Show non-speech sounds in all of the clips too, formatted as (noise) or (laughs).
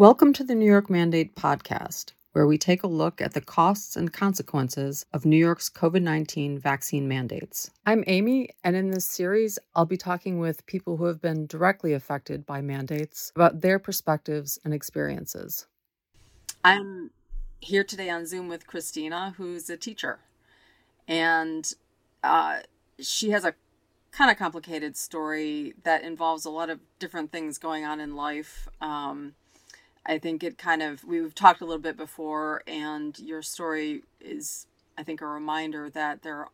Welcome to the New York Mandate podcast, where we take a look at the costs and consequences of New York's COVID 19 vaccine mandates. I'm Amy, and in this series, I'll be talking with people who have been directly affected by mandates about their perspectives and experiences. I'm here today on Zoom with Christina, who's a teacher, and uh, she has a kind of complicated story that involves a lot of different things going on in life. Um, I think it kind of, we've talked a little bit before, and your story is, I think, a reminder that there are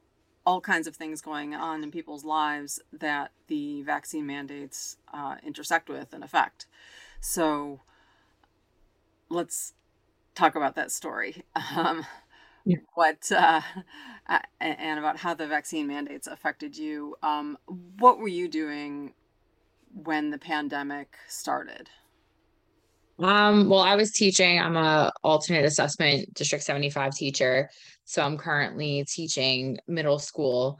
all kinds of things going on in people's lives that the vaccine mandates uh, intersect with and affect. So let's talk about that story. (laughs) Um, yeah. What uh, and about how the vaccine mandates affected you. Um, what were you doing when the pandemic started? Um, well, I was teaching. I'm a alternate assessment district 75 teacher. So I'm currently teaching middle school.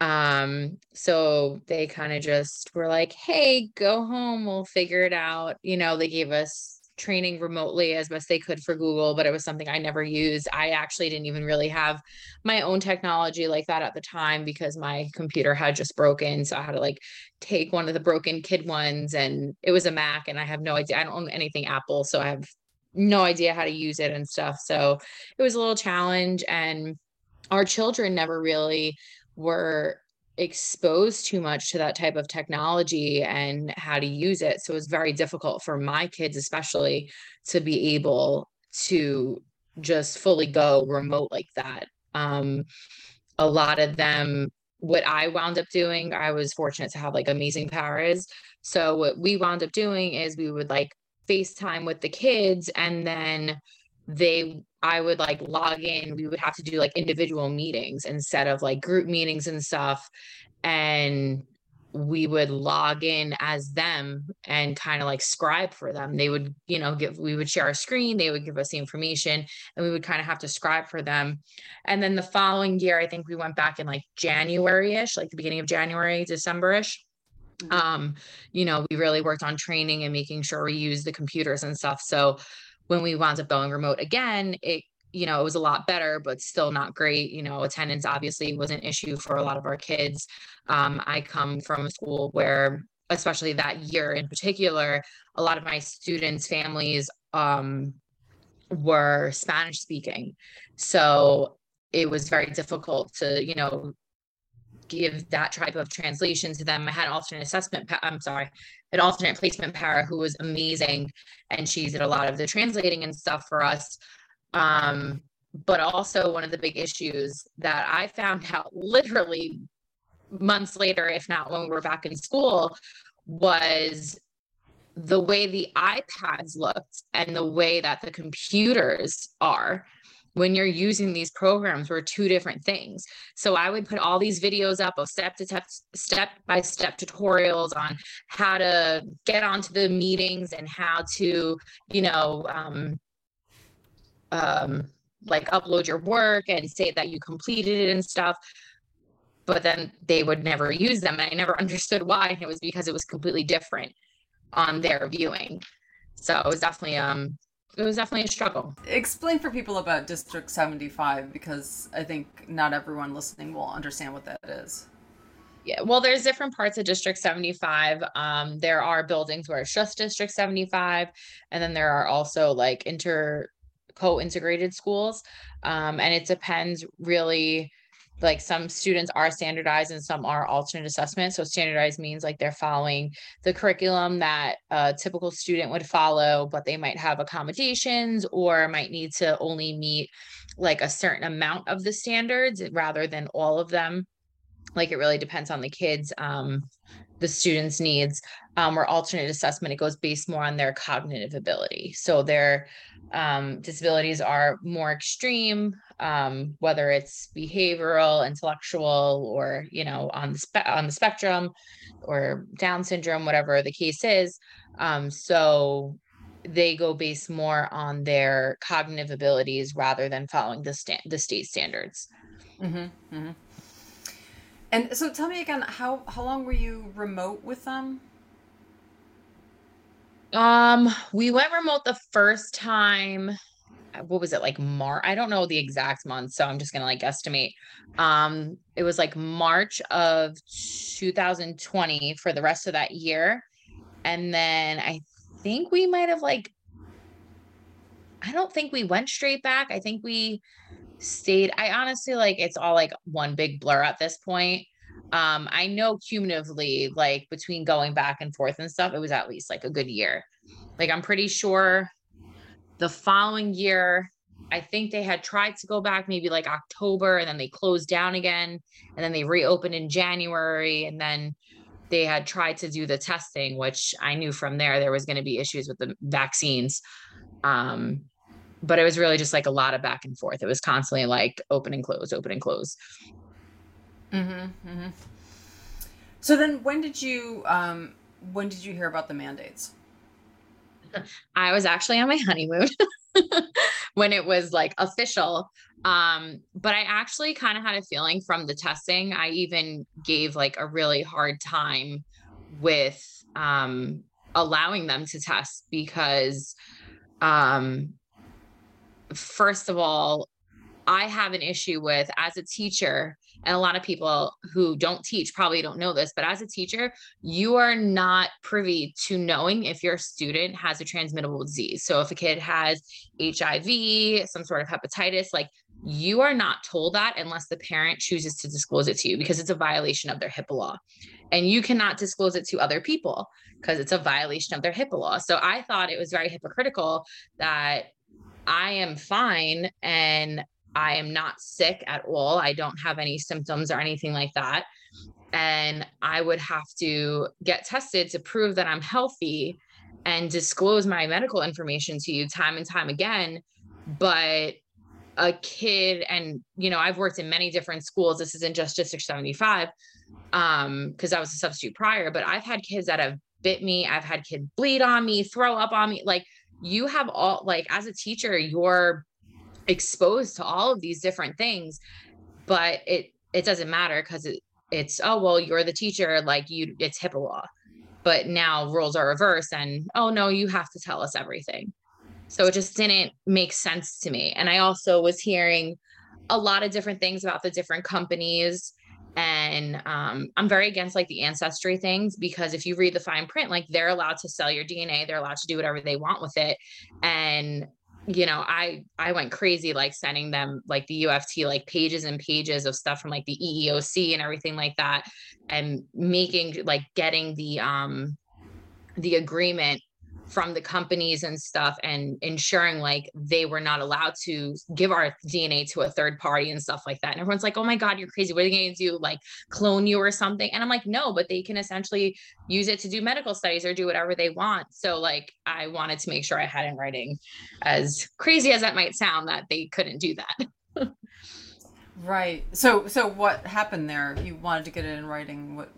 Um, so they kind of just were like, hey, go home, we'll figure it out. You know, they gave us training remotely as best they could for Google, but it was something I never used. I actually didn't even really have my own technology like that at the time because my computer had just broken. So I had to like take one of the broken kid ones and it was a Mac and I have no idea. I don't own anything Apple. So I have no idea how to use it and stuff. So it was a little challenge. And our children never really were exposed too much to that type of technology and how to use it. So it was very difficult for my kids, especially, to be able to just fully go remote like that. Um, a lot of them, what I wound up doing, I was fortunate to have like amazing powers. So what we wound up doing is we would like FaceTime with the kids and then they I would like log in. We would have to do like individual meetings instead of like group meetings and stuff. And we would log in as them and kind of like scribe for them. They would, you know, give, we would share a screen, they would give us the information, and we would kind of have to scribe for them. And then the following year, I think we went back in like January ish, like the beginning of January, December ish. Mm-hmm. Um, you know, we really worked on training and making sure we use the computers and stuff. So when we wound up going remote again, it you know, it was a lot better, but still not great. You know, attendance obviously was an issue for a lot of our kids. Um, I come from a school where, especially that year in particular, a lot of my students' families um, were Spanish speaking. So it was very difficult to, you know, give that type of translation to them. I had alternate assessment, I'm sorry, an alternate placement para who was amazing. And she did a lot of the translating and stuff for us. Um, but also one of the big issues that I found (laughs) out literally months later, if not when we were back in school, was the way the iPads looked and the way that the computers are when you're using these programs were two different things. So I would put all these videos up of step to step, step by step tutorials on how to get onto the meetings and how to, you know, um, um, like upload your work and say that you completed it and stuff. But then they would never use them. And I never (laughs) understood why. And it was because it was completely different on their viewing. So it was definitely um it was definitely a struggle. Explain for people about District 75 because I think not everyone listening will understand what that is. Yeah, well, there's different parts of District 75. Um, there are buildings where it's just District 75, and then there are also like inter co-integrated schools. Um, and it depends really like some students are standardized and some are alternate assessment. So standardized means like they're following the curriculum that a typical student would follow, but they might have accommodations or might need to only meet like a certain amount of the standards rather than all of them. Like it really depends on the kids, um, the students' needs. Um, or alternate assessment, it goes based more on their cognitive ability. So their um, disabilities are more extreme um, whether it's behavioral, intellectual, or you know on the spe- on the spectrum, or Down syndrome, whatever the case is. Um, so they go based more on their cognitive abilities rather than following the sta- the state standards. Mm-hmm, mm-hmm. And so, tell me again how how long were you remote with them? Um, we went remote the first time. What was it like March? I don't know the exact month, so I'm just gonna like estimate. Um, it was like March of 2020 for the rest of that year. And then I think we might have like I don't think we went straight back. I think we stayed. I honestly like it's all like one big blur at this point. Um, I know cumulatively, like between going back and forth and stuff, it was at least like a good year. Like I'm pretty sure the following year, I think they had tried to go back maybe like October and then they closed down again and then they reopened in January and then they had tried to do the testing, which I knew from there there was going to be issues with the vaccines. Um, but it was really just like a lot of back and forth. It was constantly like open and close, open and close. Mm-hmm, mm-hmm. So then, when did you um, when did you hear about the mandates? I was actually on my honeymoon (laughs) when it was like official. Um, but I actually kind of had a feeling from the testing. I even gave like a really hard time with um, allowing them to test because um, first of all, I have an issue with as a teacher, and a lot of people who don't teach probably don't know this, but as a teacher, you are not privy to knowing if your student has a transmittable disease. So if a kid has HIV, some sort of hepatitis, like you are not told that unless the parent chooses to disclose it to you because it's a violation of their HIPAA law. And you cannot disclose it to other people because it's a violation of their HIPAA law. So I thought it was very hypocritical that I am fine and I am not sick at all. I don't have any symptoms or anything like that. And I would have to get tested to prove that I'm healthy and disclose my medical information to you time and time again. But a kid, and you know, I've worked in many different schools. This isn't just District 75, um, because I was a substitute prior, but I've had kids that have bit me, I've had kids bleed on me, throw up on me. Like you have all like as a teacher, you're exposed to all of these different things, but it it doesn't matter because it, it's oh well, you're the teacher, like you it's HIPAA law. But now rules are reversed and oh no, you have to tell us everything. So it just didn't make sense to me. And I also was hearing a lot of different things about the different companies and um, i'm very against like the ancestry things because if you read the fine print like they're allowed to sell your dna they're allowed to do whatever they want with it. And you know i i went crazy like sending them like the uft like pages and pages of stuff from like the eeoc and everything like that and making like getting the um the agreement from the companies and stuff and ensuring like they were not allowed to give our DNA to a third party and stuff like that. And everyone's like, oh my God, you're crazy. What are they going to do? Like clone you or something? And I'm like, no, but they can essentially use it to do medical studies or do whatever they want. So like I wanted to make sure I had in writing, as crazy as that might sound, that they couldn't do that. (laughs) right. So so what happened there? You wanted to get it in writing. What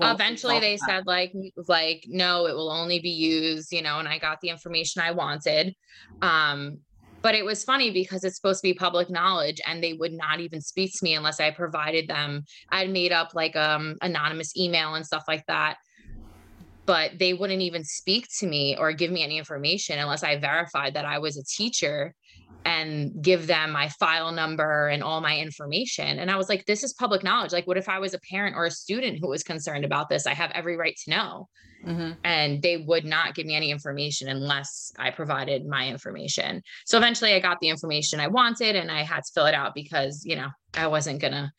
eventually they that? said like like no it will only be used you know and i got the information i wanted um but it was funny because it's supposed to be public knowledge and they would not even speak to me unless i provided them i'd made up like um anonymous email and stuff like that but they wouldn't even speak to me or give me any information unless i verified that i was a teacher and give them my file number and all my information. And I was like, this is public knowledge. Like, what if I was a parent or a student who was concerned about this? I have every right to know. Mm-hmm. And they would not give me any information unless I provided my information. So eventually I got the information I wanted and I had to fill it out because, you know, I wasn't gonna,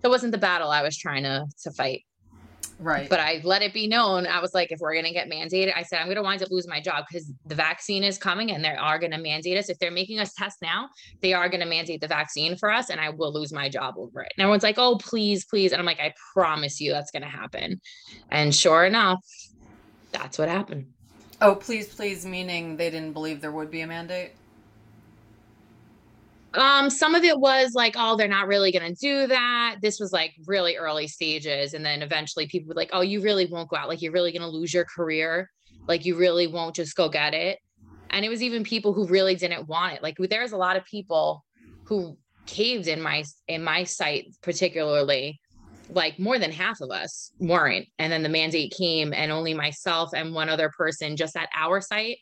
that wasn't the battle I was trying to to fight. Right. But I let it be known. I was like, if we're going to get mandated, I said, I'm going to wind up losing my job because the vaccine is coming and they are going to mandate us. If they're making us test now, they are going to mandate the vaccine for us and I will lose my job over it. And everyone's like, oh, please, please. And I'm like, I promise you that's going to happen. And sure enough, that's what happened. Oh, please, please, meaning they didn't believe there would be a mandate? Um, some of it was like, oh, they're not really gonna do that. This was like really early stages. And then eventually people were like, oh, you really won't go out, like you're really gonna lose your career. Like you really won't just go get it. And it was even people who really didn't want it. Like there's a lot of people who caved in my in my site particularly like more than half of us weren't. And then the mandate came, and only myself and one other person just at our site.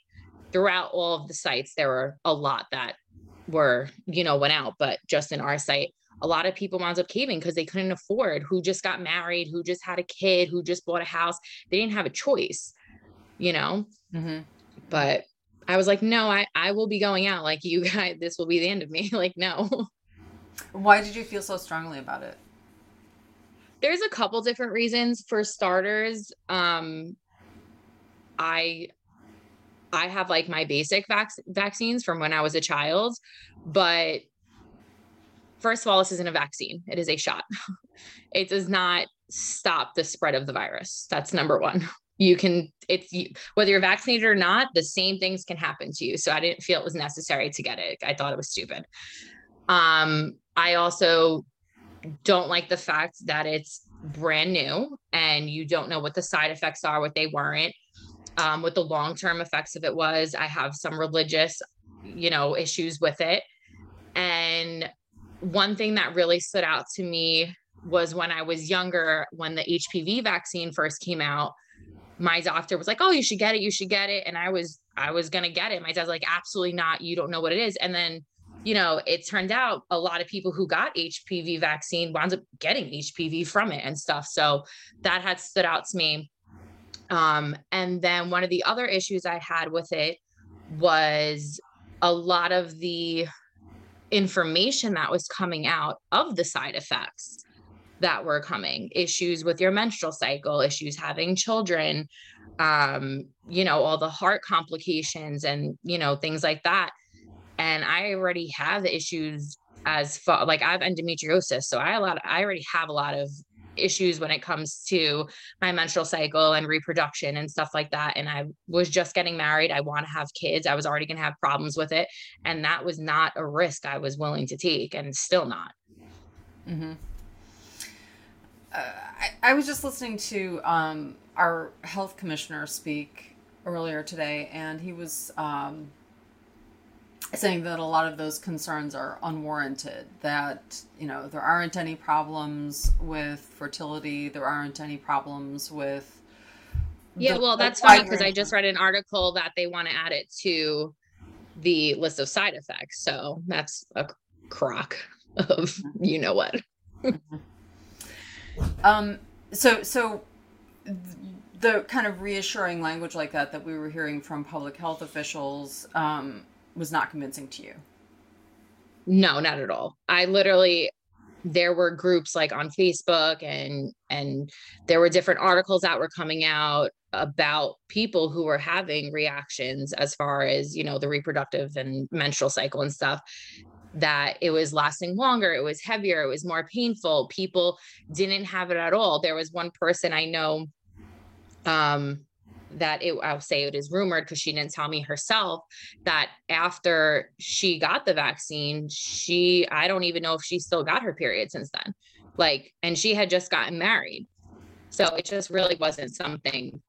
Throughout all of the sites, there were a lot that were, you know, went out, but just in our site, a lot of people wound up caving because they couldn't afford, who just got married, who just had a kid, who just bought a house. They didn't have a choice, you know? Mm-hmm. But I was like, no, I, I will be going out. Like, you (laughs) guys, this will be the end of me. (laughs) like, no. Why did you feel so strongly about it? there's a couple different reasons for starters um i i have like my basic vac- vaccines from when i was a child but first of all this isn't a vaccine. It is a shot. (laughs) It does not stop the spread of the virus. That's number one. You can it's whether you're vaccinated or not the same things can happen to you. So i didn't feel it was necessary to get it. I thought it was stupid. Um i also don't like the fact that it's brand new and you don't know what the side effects are, what they weren't, um, what the long term effects of it was. I have some religious, you know, issues with it. And one thing that really stood out to me was when I was younger, when the HPV vaccine first came out, my doctor was like, "Oh, you should get it. You should get it." And I was I was to get it. My dad's like, "Absolutely not. You don't know what it is." And then you know, it turned out a lot of people who got HPV vaccine wound up getting HPV from it and stuff. So that had stood out to me. Um, and then one of the other issues I had with it was a lot of the information that was coming out of the side effects that were coming issues with your menstrual cycle issues having children um you know all the heart complications and you know things like that and I already have issues as far like I have endometriosis, so I a lot. I already have a lot of issues when it comes to my menstrual cycle and reproduction and stuff like that. And I was just getting married. I want to have kids. I was already going to have problems with it, and that was not a risk I was willing to take, and still not. Mm-hmm. Uh, I, I was just listening to um, our health commissioner speak earlier today, and he was um, saying that a lot of those concerns are unwarranted that you know there aren't any problems with fertility there aren't any problems with yeah the, well that's funny because i just read an article that they want to add it to the list of side effects so that's a crock of mm-hmm. you know what mm-hmm. um so so the kind of reassuring language like that that we were hearing from public health officials um, was not convincing to you. No, not at all. I literally there were groups like on Facebook and and there were different articles that were coming out about people who were having reactions as far as, you know, the reproductive and menstrual cycle and stuff that it was lasting longer, it was heavier, it was more painful. People didn't have it at all. There was one person I know um that it I'll say it is rumored because she didn't tell me herself that after she got the vaccine, she I don't even know if she still got her period since then. Like, and she had just gotten married. So it just really wasn't something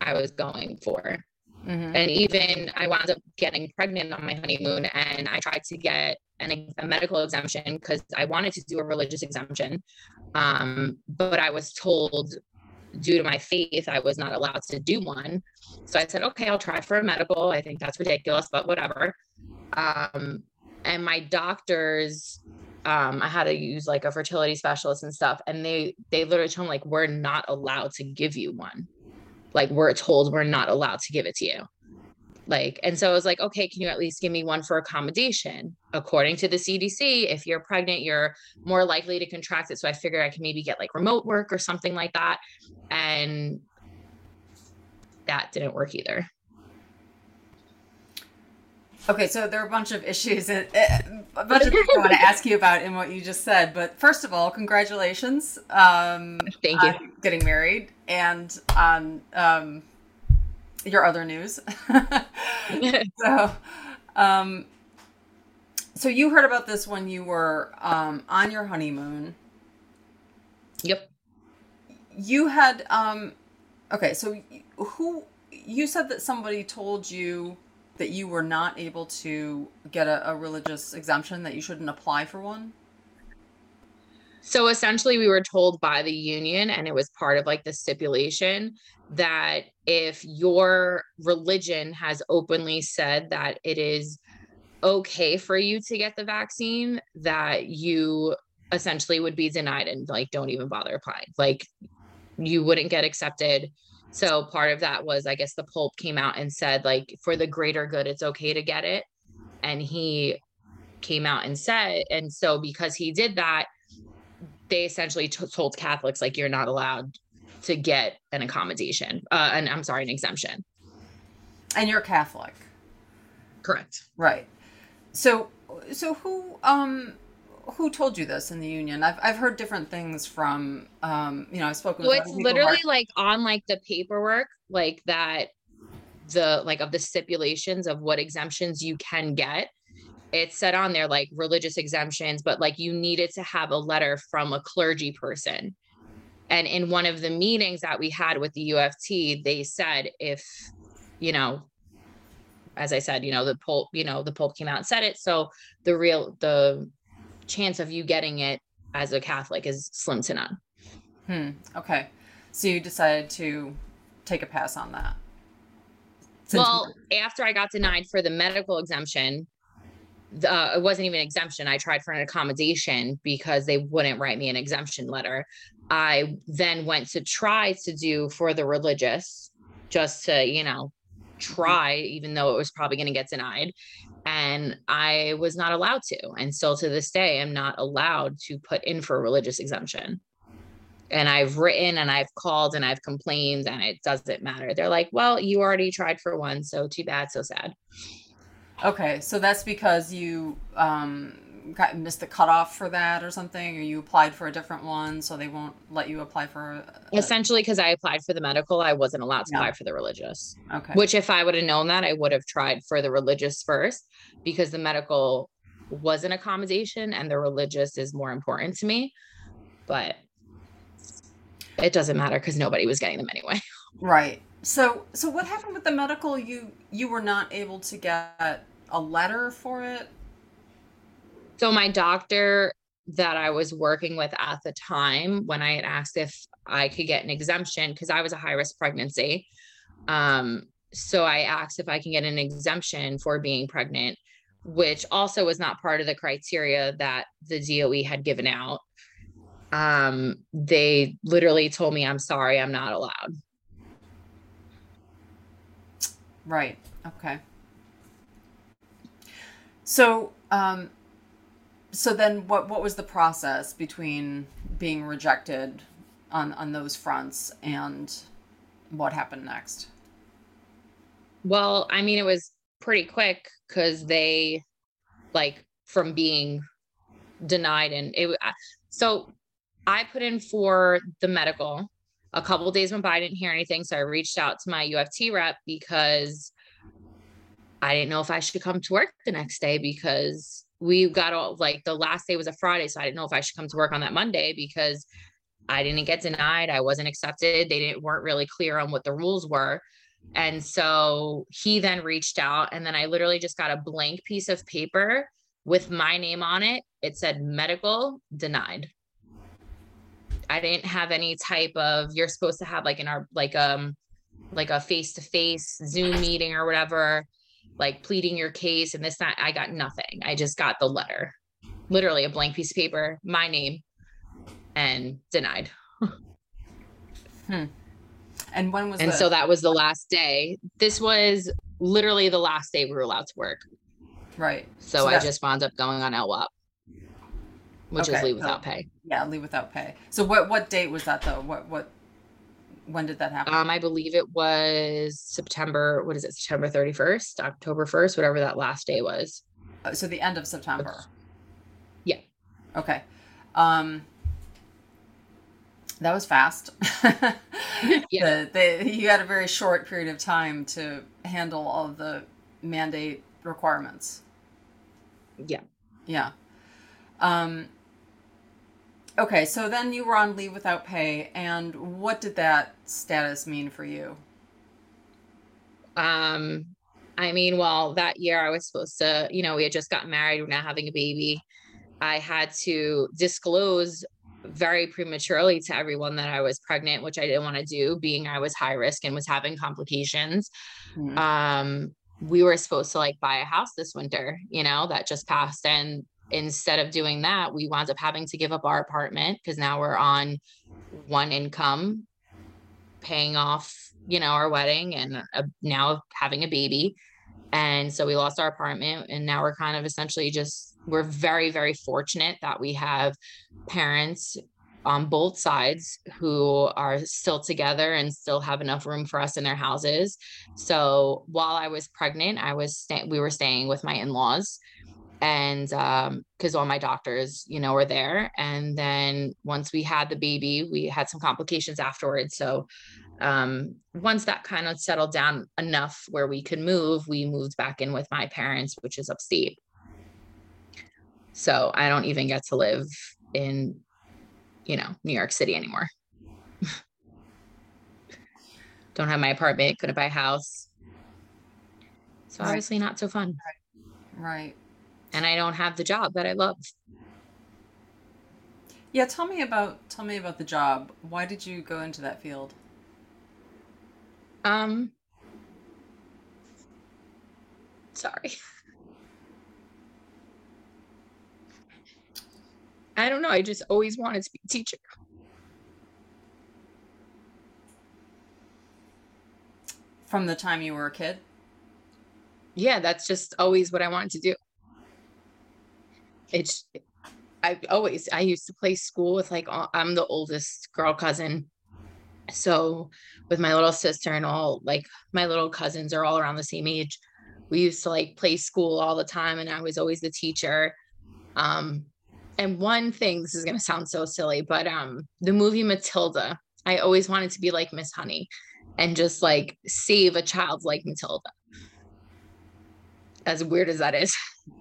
I was going for. Mm-hmm. And even I wound up getting pregnant on my honeymoon and I tried to get an, a medical exemption because I wanted to do a religious exemption. Um, but I was told due to my faith, I was not allowed to do one. So I said, okay, I'll try for a medical. I think that's ridiculous, but whatever. Um, and my doctors, um, I had to use like a fertility specialist and stuff. And they, they literally told me like, we're not allowed to give you one. Like we're told we're not allowed to give it to you like and so i was like okay can you at least give me one for accommodation? According to the cdc if you're pregnant you're more likely to contract it so i figured i can maybe get like remote work or something like that and that didn't work either. Okay so there are a bunch of issues uh, a bunch of things i want to ask you about in what you just said but first of all congratulations um thank you. getting married and on um your other news. (laughs) (laughs) so, um, so you heard about this when you were um, on your honeymoon. Yep. You had um, okay. So who you said that somebody told you that you were not able to get a, a religious exemption that you shouldn't apply for one. So essentially, we were told by the union, and it was part of like the stipulation that if your religion has openly said that it is okay for you to get the vaccine, that you essentially would be denied and like don't even bother applying. Like you wouldn't get accepted. So part of that was, I guess, the Pope came out and said, like, for the greater good, it's okay to get it. And he came out and said, and so because he did that, they essentially t- told Catholics, like, you're not allowed to get an accommodation, uh, and I'm sorry, an exemption. And you're Catholic. Correct. Right. So, so who, um, who told you this in the union? I've, I've heard different things from, um, you know, I've spoken. So it's literally like on like the paperwork, like that, the like of the stipulations of what exemptions you can get. It said on there like religious exemptions, but like you needed to have a letter from a clergy person. And in one of the meetings that we had with the UFT, they said if, you know, as I said, you know, the Pope, you know, the Pope came out and said it. So the real the chance of you getting it as a Catholic is slim to none. Hmm. Okay. So you decided to take a pass on that. Since well, after I got denied for the medical exemption, uh, it wasn't even an exemption. I tried for an accommodation because they wouldn't write me an exemption letter. I then went to try to do for the religious, just to, you know, try, even though it was probably going to get denied. And I was not allowed to. And still to this day, I'm not allowed to put in for a religious exemption. And I've written and I've called and I've complained, and it doesn't matter. They're like, well, you already tried for one. So too bad, so sad. Okay. So that's because you um, got, missed the cutoff for that or something, or you applied for a different one, so they won't let you apply for. A, Essentially, because I applied for the medical, I wasn't allowed to yeah. apply for the religious. Okay. Which, if I would have known that, I would have tried for the religious first, because the medical was an accommodation and the religious is more important to me. But it doesn't matter because nobody was getting them anyway. Right. So, so what happened with the medical? You you were not able to get a letter for it so my doctor that I was working with at the time, when I had asked if I could get an exemption, because I was a high risk pregnancy. Um, so I asked if I can get an exemption for being pregnant, which also was not part of the criteria that the DOE had given out. Um, they literally told me, I'm sorry, I'm not allowed. Right. Okay. So, um, so then what what was the process between being rejected on on those fronts and what happened next well i mean it was pretty quick because they like from being denied and it so i put in for the medical a couple days went by i didn't hear anything so i reached out to my uft rep because i didn't know if i should come to work the next day because we got all like the last day was a Friday, so I didn't know if I should come to work on that Monday because I didn't get denied. I wasn't accepted. They didn't weren't really clear on what the rules were. And so he then reached out, and then I literally just got a blank piece of paper with my name on it. It said medical denied. I didn't have any type of you're supposed to have like in our like um like a face to face Zoom meeting or whatever like pleading your case and this that I got nothing. I just got the letter. Literally a blank piece of paper, my name, and denied. hmm. And when was And the- so that was the last day. This was literally the last day we were allowed to work. Right. So, so I just wound up going on LWOP, which okay, is leave without pay. Yeah, leave without pay. So what what date was that though? What what when did that happen? Um, I believe it was September. What is it? September thirty first, October first, whatever that last day was. Uh, so the end of September. Yeah. Okay. Um, that was fast. (laughs) yeah. The, the, you had a very short period of time to handle all the mandate requirements. Yeah. Yeah. Um, Okay, so then you were on leave without pay, and what did that status mean for you? Um, I mean, well, that year I was supposed to, you know, we had just gotten married, we're now having a baby. I had to disclose very prematurely to everyone that I was pregnant, which I didn't want to do, being I was high risk and was having complications. Mm-hmm. Um, we were supposed to like buy a house this winter, you know, that just passed. And instead of doing that, we wound up having to give up our apartment because now we're on one income, paying off, you know, our wedding and uh, now having a baby. And so we lost our apartment and now we're kind of essentially just, we're very, very fortunate that we have parents on both sides who are still together and still have enough room for us in their houses. So while I was pregnant, I was sta- we were staying with my in-laws and um because all my doctors you know were there and then once we had the baby we had some complications afterwards. So um once that kind of settled down enough where we could move we moved back in with my parents which is upstate. So i don't even get to live in you know new york city anymore. (laughs) Don't have my apartment couldn't buy a house. So obviously not so fun. Right and I don't have the job that I love. Yeah, tell me about tell me about the job. Why did you go into that field? Um sorry. I don't know. I just always wanted to be a teacher. From the time you were a kid? Yeah, that's just always what I wanted to do it's I always I used to play school with like I'm the oldest girl cousin. So with my little sister and all like my little cousins are all around the same age. We used to like play school all the time and I was always the teacher. Um and one thing this is going to sound so silly but um the movie Matilda I always wanted to be like Miss Honey and just like save a child like Matilda. As weird as that is.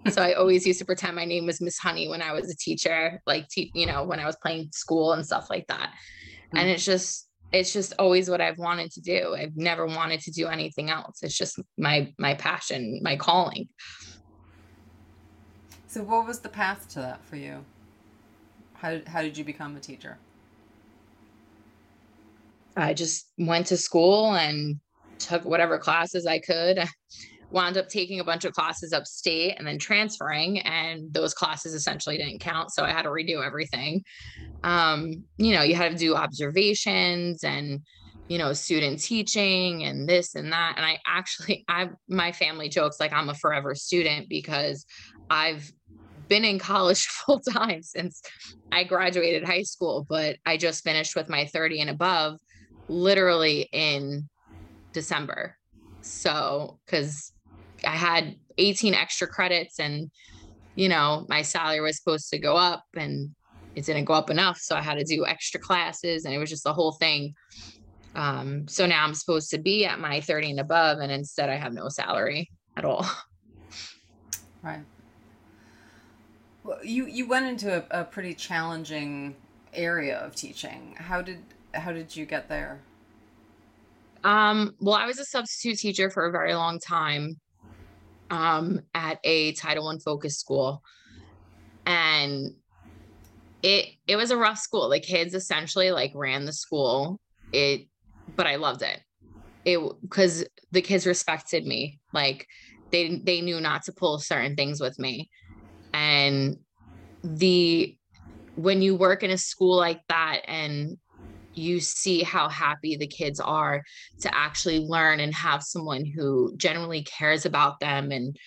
so I always used to pretend my name was Miss Honey when I was a teacher, like te- you know, when I was playing school and stuff like that. Mm-hmm. And it's just it's just always what I've wanted to do. I've never wanted to do anything else. It's just my my passion, my calling. So what was the path to that for you? How how did you become a teacher? I just went to school and took whatever classes I could wound up taking a bunch of classes upstate and then transferring and those classes essentially didn't count so i had to redo everything. Um, you know you had to do observations and you know student teaching and this and that and i actually (laughs) i my family jokes like i'm a forever student because i've been in college (laughs) full time since i graduated high school but i just finished with my 30 and above literally in december. So because I had 18 extra credits and you know, my salary was supposed to go up and it didn't go up enough. So I had to do extra classes and it was just the whole thing. Um, so now I'm supposed to be at my 30 and above, and instead I have no salary at all. (laughs) Right. Well, you you went into a, a pretty challenging area of teaching. How did how did you get there? Um, well, I was a substitute teacher for a very long time um, at a Title One focus school, and it it was a rough school. The kids essentially like ran the school. It, but I loved it. It because the kids respected me. Like they they knew not to pull certain things with me, and the when you work in a school like that and you see how happy the kids are to actually learn and have someone who genuinely cares about them and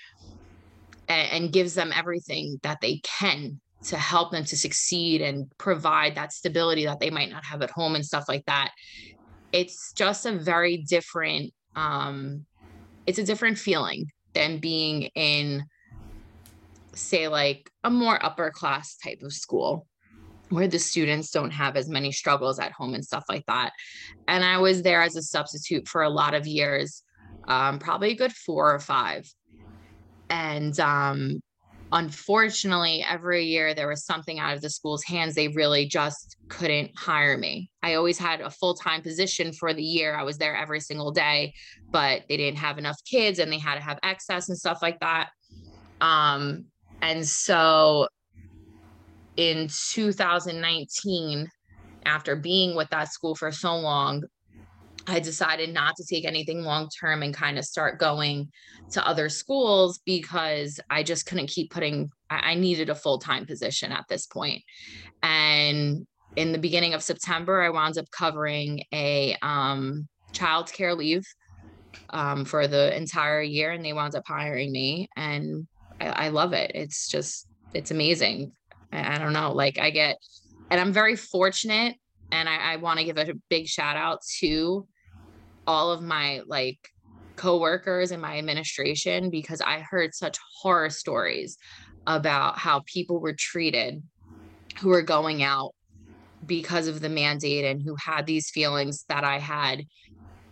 and gives them everything that they can to help them to succeed and provide that stability that they might not have at home and stuff like that. It's just a very different um it's a different feeling than being in say like a more upper class type of school where the students don't have as many struggles at home and stuff like that. And I was there as a substitute for a lot of years, um, probably a good four or five. And um, unfortunately, every year there was something out of the school's hands. They really just couldn't hire me. I always had a full time position for the year. I was there every single day, but they didn't have enough kids and they had to have excess and stuff like that. Um, and so in 2019, after being with that school for so long, I decided not to take anything long term and kind of start going to other schools because I just couldn't keep putting, I needed a full time position at this point. And in the beginning of September, I wound up covering a um, child care leave um, for the entire year, and they wound up hiring me. And I, I love it. It's just, it's amazing. I, I, don't know. Like, I get, and I'm very fortunate. And I, I want to give a big shout out to all of my like coworkers in my administration because I heard such horror stories about how people were treated who were going out because of the mandate and who had these feelings that I had.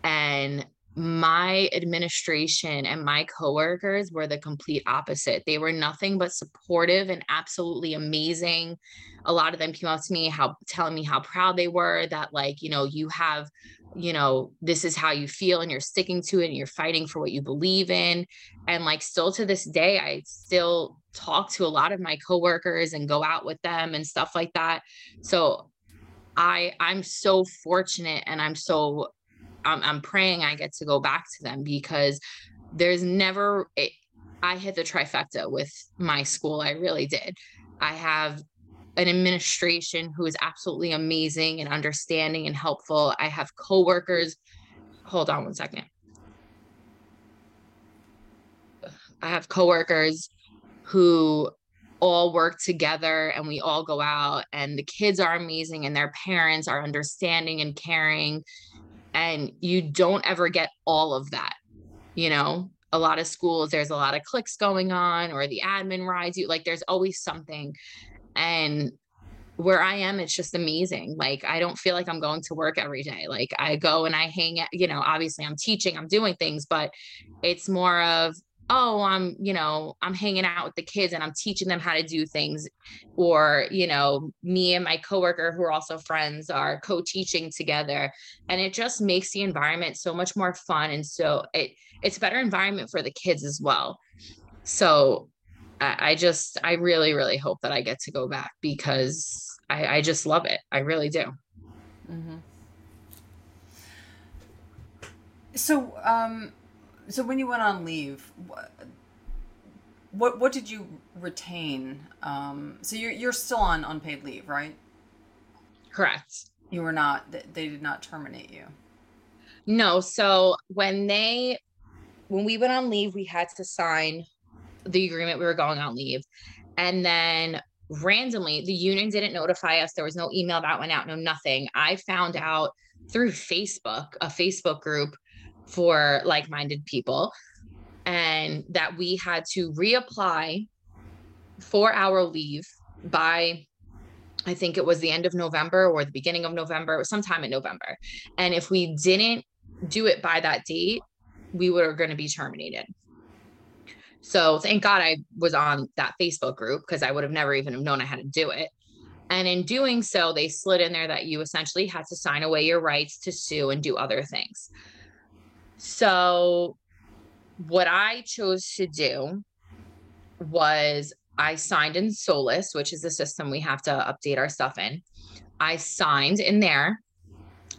And my administration and my coworkers were the complete opposite. They were nothing but supportive and absolutely amazing. A lot of them came up to me how telling me how proud they were that like, you know, you have you know, this is how you feel and you're sticking to it and you're fighting for what you believe in. And like still to this day, I still talk to a lot of my coworkers and go out with them and stuff like that. So I I'm so fortunate and I'm so I'm, I'm praying I get to go back to them because there's never it, I hit the trifecta with my school. I really did. I have an administration who is absolutely amazing and understanding and helpful. I have coworkers. Hold on one second. I have coworkers who all work together and we all go out and the kids are amazing and their parents are understanding and caring and you don't ever get all of that you know a lot of schools there's a lot of clicks going on or the admin rides you like there's always something and where I am, it's just amazing. Like, I don't feel like I'm going to work every day. Like, I go and I hang out, you know, obviously I'm teaching, I'm doing things, but it's more of oh i'm you know i'm hanging out with the kids and i'm teaching them how to do things. Or you know me and my coworker who are also friends are co-teaching together. And it just makes the environment so much more fun. And so it it's a better environment for the kids as well. So I, I just i really really hope that i get to go back because i i just love it. I really do. Mm-hmm. so um so when you went on leave, what what did you retain? Um, so you're you're still on unpaid leave, right? Correct. You were not. They did not terminate you. No. So when they when we went on leave, we had to sign the agreement we were going on leave, and then randomly the union didn't notify us. There was no email that went out. No nothing. I found out through Facebook, a Facebook group for like minded people, and that we had to reapply for our leave by I think it was the end of November or the beginning of November, or sometime in November. And if we didn't do it by that date, we were going to be terminated. So thank God I was on that Facebook group because I would have never even known I had to do it. And in doing so, they slid in there that you essentially had to sign away your rights to sue and do other things. So, what I chose to do was I signed in SOLAS, which is the system we have to update our stuff in. I signed in there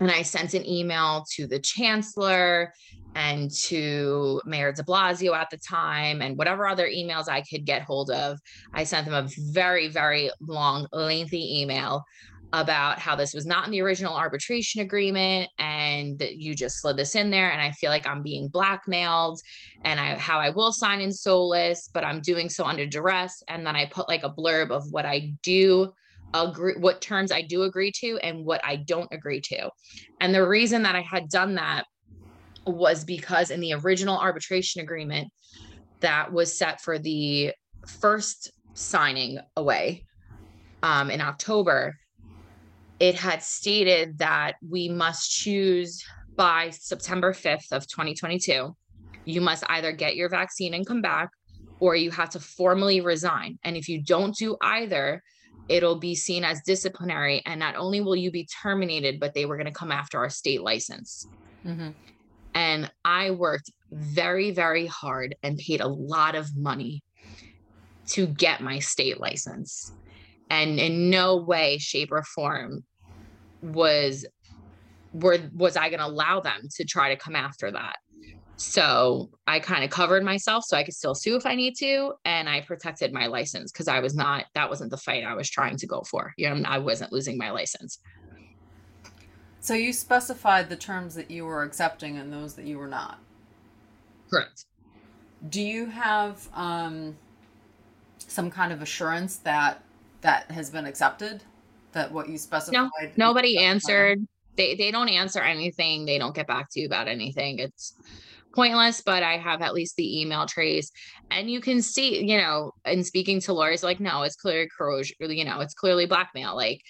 and I sent an email to the chancellor and to Mayor de Blasio at the time and whatever other emails I could get hold of. I sent them a very, very long, lengthy email about how this was not in the original arbitration agreement and that you just slid this in there and i feel like i'm being blackmailed and i how i will sign in SOLAS but i'm doing so under duress. And then i put like a blurb of what i do agree what terms i do agree to and what i don't agree to. And the reason that i had done that was because in the original arbitration agreement that was set for the first signing away um, in october it had stated that we must choose by September 5th of 2022. You must either get your vaccine and come back or you have to formally resign. And if you don't do either, it'll be seen as disciplinary. And not only will you be terminated, but they were going to come after our state license. Mm-hmm. And I worked very, very hard and paid a lot of money to get my state license and in no way shape or form was were was i going to allow them to try to come after that? So i kind of covered myself so i could still sue if i need to and i protected my license because i was not that wasn't the fight i was trying to go for you know i wasn't losing my license. So you specified the terms that you were accepting and those that you were not? Correct. Do you have um, some kind of assurance that that has been accepted? That what you specified? No, nobody answered. They they don't answer anything. They don't get back to you about anything. It's pointless, but I have at least the email trace. And you can see, you know, in speaking to lawyers, like, no, it's clearly coercion, you know, it's clearly blackmail. Like,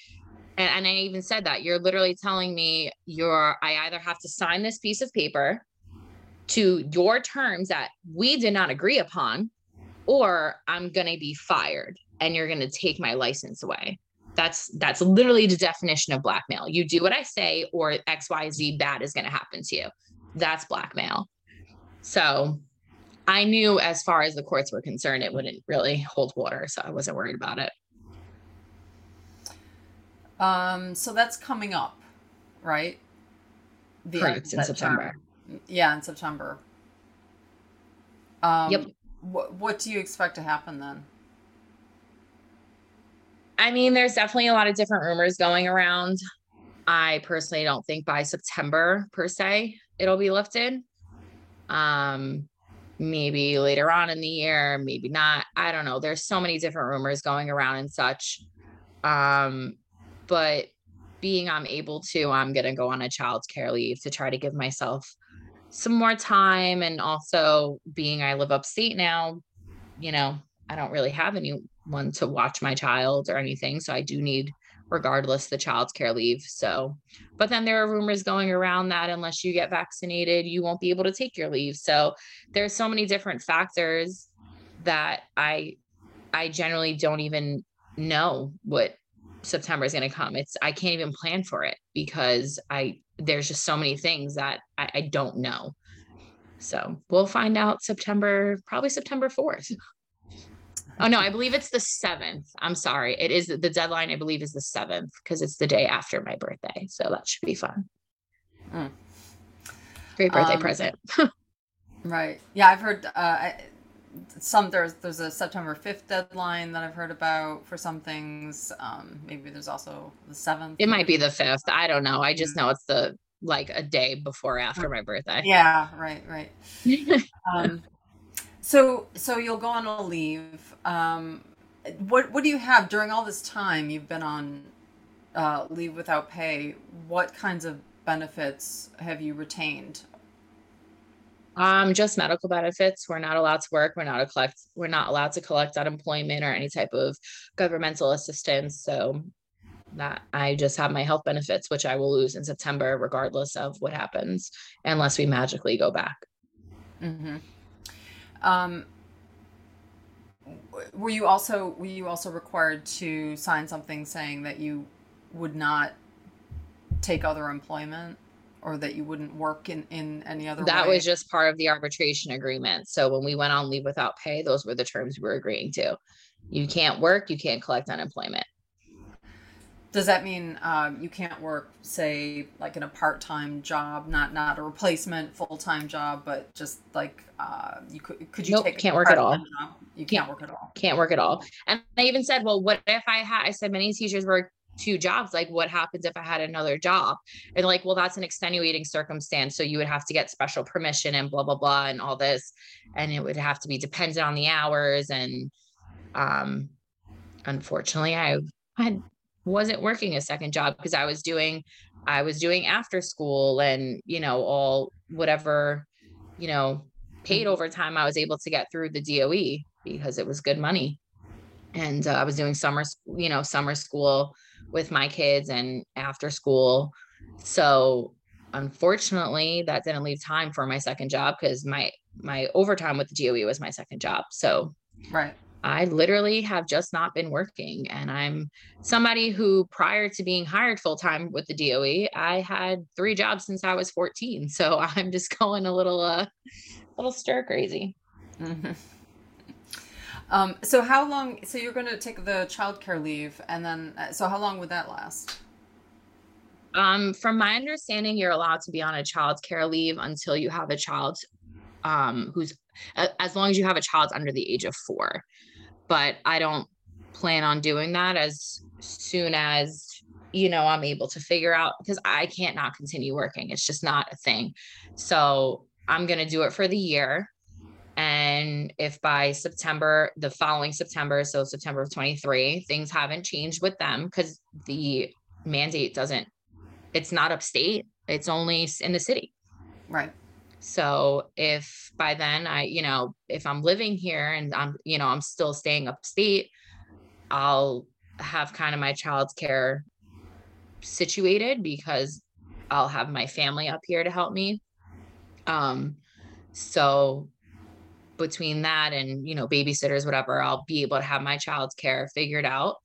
and, and I even said that you're literally telling me you're I either have to sign this piece of paper to your terms that we did not agree upon, or I'm going to be fired and you're going to take my license away. That's that's literally the definition of blackmail. You do what I say or XYZ bad is going to happen to you. That's blackmail. So I knew as far as the courts were concerned, it wouldn't really hold water. So I wasn't worried about it. Um, so that's coming up, right? The Correct, in September. Term. Yeah, in September. Um, yep. What What do you expect to happen then? I mean, there's definitely a lot of different rumors going around. I personally don't think by September per se it'll be lifted. Um, maybe later on in the year, maybe not. I don't know. There's so many different rumors going around and such. Um, but being I'm able to, I'm gonna go on a child's care leave to try to give myself some more time and also being I live upstate now, you know, I don't really have anyone to watch my child or anything. So I do need, regardless, the child's care leave. So, but then there are rumors going around that unless you get vaccinated, you won't be able to take your leave. So there's so many different factors that I I generally don't even know what September is going to come. It's I can't even plan for it because I there's just so many things that I, I don't know. So we'll find out September, probably September 4th. (laughs) Oh no, I believe it's the 7th. I'm sorry. It is the deadline, I believe, is the 7th because it's the day after my birthday. So that should be fun. Mm. Great birthday um, present. (laughs) right. Yeah, I've heard uh, some there's there's a September 5th deadline that I've heard about for some things. Um, maybe there's also the 7th. It might be the 5th. I don't know. I just know it's the like a day before after my birthday. Yeah, right, right. (laughs) um, so so you'll go on a leave. Um, what what do you have during all this time you've been on uh, leave without pay? What kinds of benefits have you retained um, just medical benefits. We're not allowed to work. We're not a collect. We're not allowed to collect unemployment or any type of governmental assistance. So that I just have my health benefits, which I will lose in September, regardless of what happens, unless we magically go back. Mm-hmm. Um, were you also were you also required to sign something saying that you would not take other employment? or that you wouldn't work in in any other that way? was just part of the arbitration agreement so when we went on leave without pay those were the terms we were agreeing to you can't work you can't collect unemployment does that mean um, you can't work say like in a part-time job not not a replacement full-time job but just like uh, you could could you nope, take can't work at all. job? you can't, can't work at all. can't work at all. And i even said well what if i had i said many teachers work two jobs like what happens if i had another job? And like well that's an extenuating circumstance so you would have to get special permission and blah blah blah and all this and it would have to be dependent on the hours and um unfortunately i had wasn't working a second job because i was doing i was doing after school and you know all whatever you know paid mm-hmm. overtime i was able to get through the doe because it was good money and uh, i was doing summer you know summer school with my kids and after school. So unfortunately, that didn't leave time for my second job because my my overtime with the DOE was my second job. So right. I literally have just not been working. And I'm somebody who, prior to being hired full time with the DOE, I had three jobs since I was 14. (laughs) So I'm just going a little, uh, little stir crazy. Mm-hmm. Um, so how long? So you're going to take the childcare leave, and then uh, so how long would that last? Um, from my understanding, you're allowed to be on a childcare leave until you have a child, um, who's as long as you have a child under the age of four. But I don't plan on doing that as soon as you know I'm able to figure out because I can't not continue working. It's just not a thing. So I'm gonna do it for the year and if by September, the following September, so September of 23, things haven't changed with them because the mandate doesn't, it's not upstate, it's only in the city. Right. So if by then I, you know, if I'm living here and I'm, you know, I'm still staying upstate, I'll have kind of my child's care situated because I'll have my family up here to help me. Um, so between that and you know babysitters whatever i'll be able to have my child's care figured out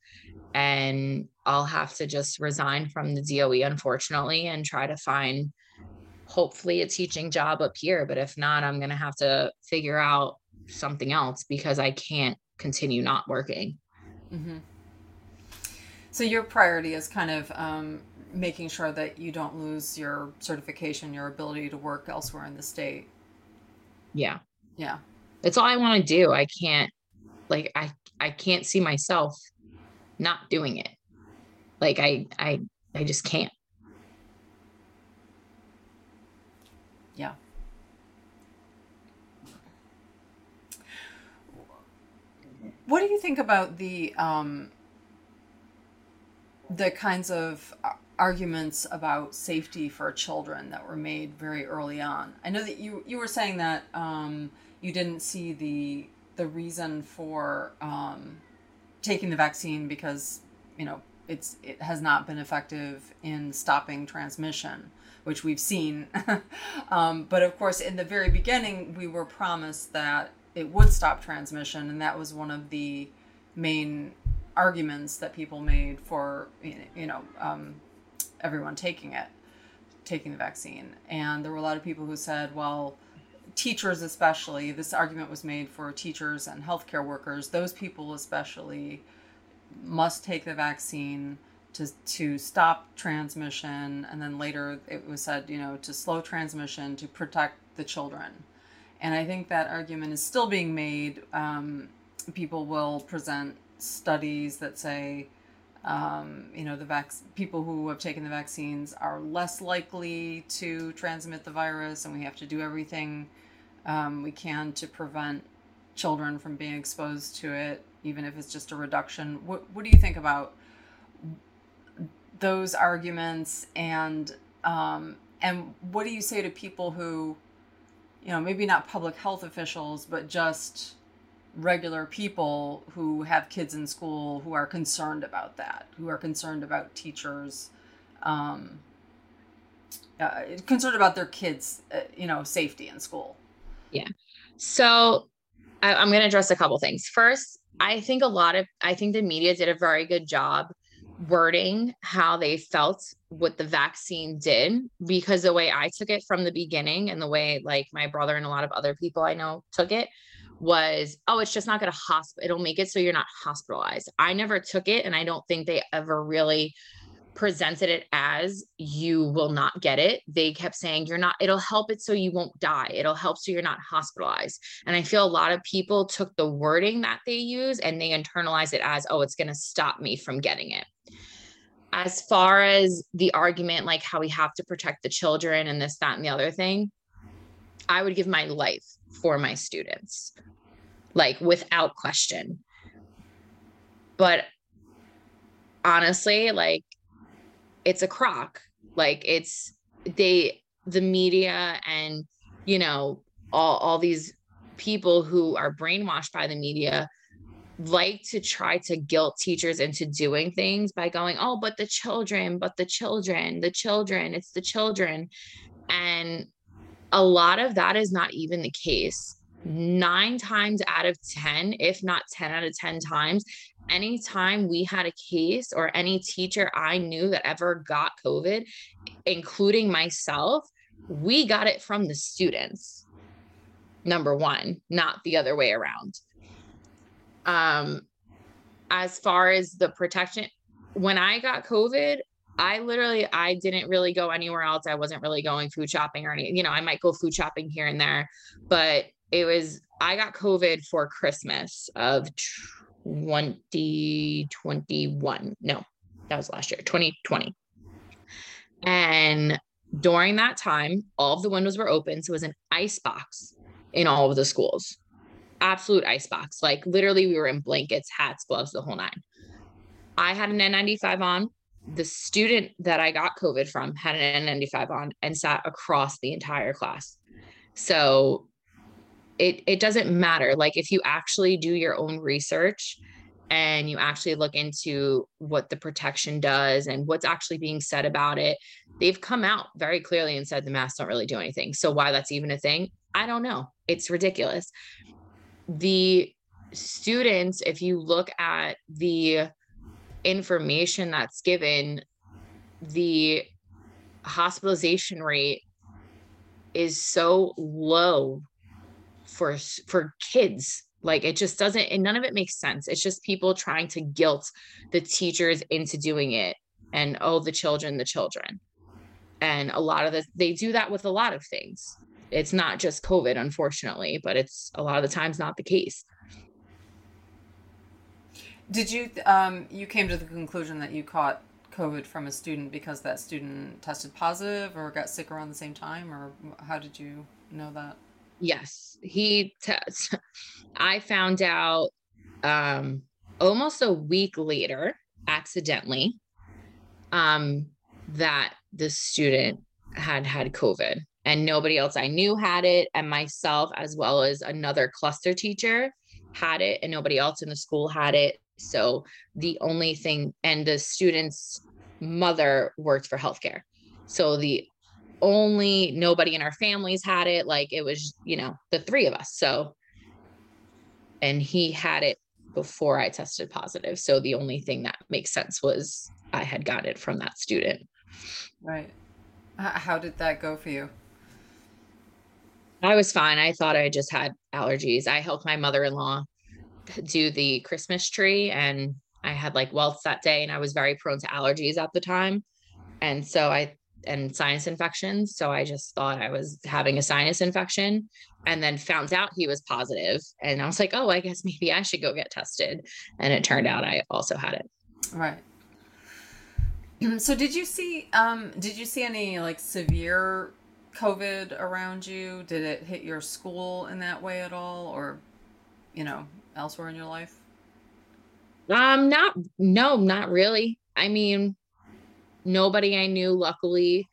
and i'll have to just resign from the doe unfortunately and try to find hopefully a teaching job up here but if not i'm going to have to figure out something else because i can't continue not working mm-hmm. so your priority is kind of um, making sure that you don't lose your certification your ability to work elsewhere in the state yeah yeah that's all I want to do. I can't like I I can't see myself not doing it. Like I I I just can't. Yeah. What do you think about the um the kinds of arguments about safety for children that were made very early on? I know that you you were saying that um you didn't see the the reason for um, taking the vaccine because you know it's it has not been effective in stopping transmission, which we've seen. (laughs) um, but of course, in the very beginning, we were promised that it would stop transmission, and that was one of the main arguments that people made for you know um, everyone taking it, taking the vaccine. And there were a lot of people who said, well teachers especially this argument was made for teachers and healthcare workers those people especially must take the vaccine to to stop transmission and then later it was said you know to slow transmission to protect the children and i think that argument is still being made um, people will present studies that say um, you know the vac- people who have taken the vaccines are less likely to transmit the virus and we have to do everything um, we can to prevent children from being exposed to it, even if it's just a reduction. What, what do you think about those arguments and um, and what do you say to people who, you know, maybe not public health officials, but just regular people who have kids in school who are concerned about that, who are concerned about teachers, um, uh, concerned about their kids, uh, you know, safety in school. Yeah. So I, I'm going to address a couple things. First, I think a lot of, I think the media did a very good job wording how they felt what the vaccine did because the way I took it from the beginning and the way like my brother and a lot of other people I know took it was oh it's just not going to hospital it'll make it so you're not hospitalized. I never took it and I don't think they ever really presented it as you will not get it. They kept saying you're not it'll help it so you won't die. It'll help so you're not hospitalized. And i feel a lot of people took the wording that they use and they internalize it as oh it's going to stop me from getting it as far as the argument like how we have to protect the children and this that and the other thing i would give my life for my students like without question. But honestly like it's a crock. Like it's they the media and you know all all these people who are brainwashed by the media like to try to guilt teachers into doing things by going oh but the children but the children the children it's the children and a lot of that is not even the case nine times out of 10 if not 10 out of 10 times anytime we had a case or any teacher I knew that ever got COVID, including myself, we got it from the students. Number one, not the other way around. Um, as far as the protection, when I got COVID, I literally I didn't really go anywhere else. I wasn't really going food shopping or anything. You know, I might go food shopping here and there, but it was I got COVID for Christmas of 2021. No, that was last year, 2020. And during that time, all of the windows were open. So it was an ice box in all of the schools. Absolute ice box. Like literally, we were in blankets, hats, gloves, the whole nine. I had an N95 on. The student that I got COVID from had an N95 on and sat across the entire class. So it it doesn't matter. Like if you actually do your own research and you actually look into what the protection does and what's actually being said about it, they've come out very clearly and said the masks don't really do anything. So why that's even a thing, I don't know. It's ridiculous. The students, if you look at the information that's given, the hospitalization rate is so low for for kids. Like it just doesn't and none of it makes sense. It's just people trying to guilt the teachers into doing it and oh the children the children. And a lot of this they do that with a lot of things it's not just covid unfortunately but it's a lot of the times not the case. Did you um you came to the conclusion that you caught covid from a student because that student tested positive or got sick around the same time or how did you know that? Yes. He (laughs) I found out um almost a week later accidentally um that the student had had covid and nobody else i knew had it and myself as well as another cluster teacher had it and nobody else in the school had it so the only thing and the student's mother worked for healthcare so the only nobody in our families had it. Like it was, you know, the three of us. So, and he had it before I tested positive. So the only thing that makes sense was I had got it from that student. Right. How did that go for you? I was fine. I thought I just had allergies. I helped my mother in law do the Christmas tree and I had like welts that day and I was very prone to allergies at the time. And so I and sinus infections. So I just thought I was having a sinus infection and then found out he was positive. And I was like, oh, I guess maybe I should go get tested. And it turned out I also had it. Right. (clears throat) So did you see um did you see any like severe COVID around you? Did it hit your school in that way at all or you know, elsewhere in your life? Um not no, not really. I mean, nobody I knew, luckily,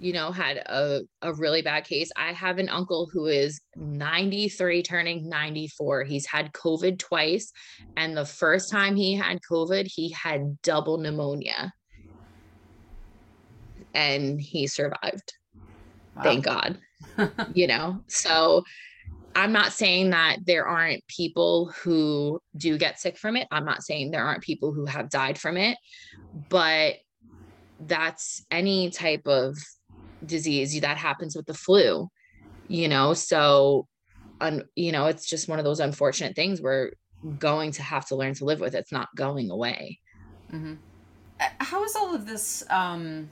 you know, had a, a really bad case. I have an uncle who is 93, turning 94. He's had COVID twice. And the first time he had COVID, he had double pneumonia. And he survived. Wow. Thank God. (laughs) you know, so I'm not saying that there aren't people who do get sick from it. I'm not saying there aren't people who have died from it, but that's any type of disease that happens with the flu you know so un, you know it's just one of those unfortunate things we're going to have to learn to live with it's not going away mm-hmm. how has all of this um,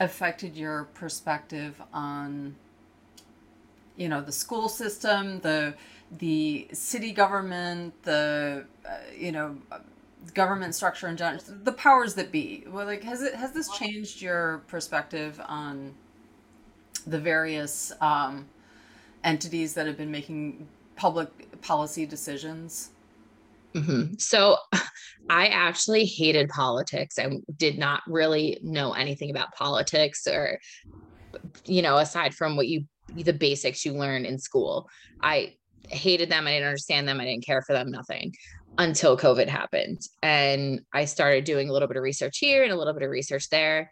affected your perspective on you know the school system the the city government the uh, you know government structure and general, the powers that be. Well, like has it has this changed your perspective on the various um, entities that have been making public policy decisions? Mm-hmm. So, I actually hated politics and did not really know anything about politics or, you know, aside from what you the basics you learn in school. I hated them. I didn't understand them. I didn't care for them. Nothing until COVID happened. And I started doing a little bit of research here and a little bit of research there.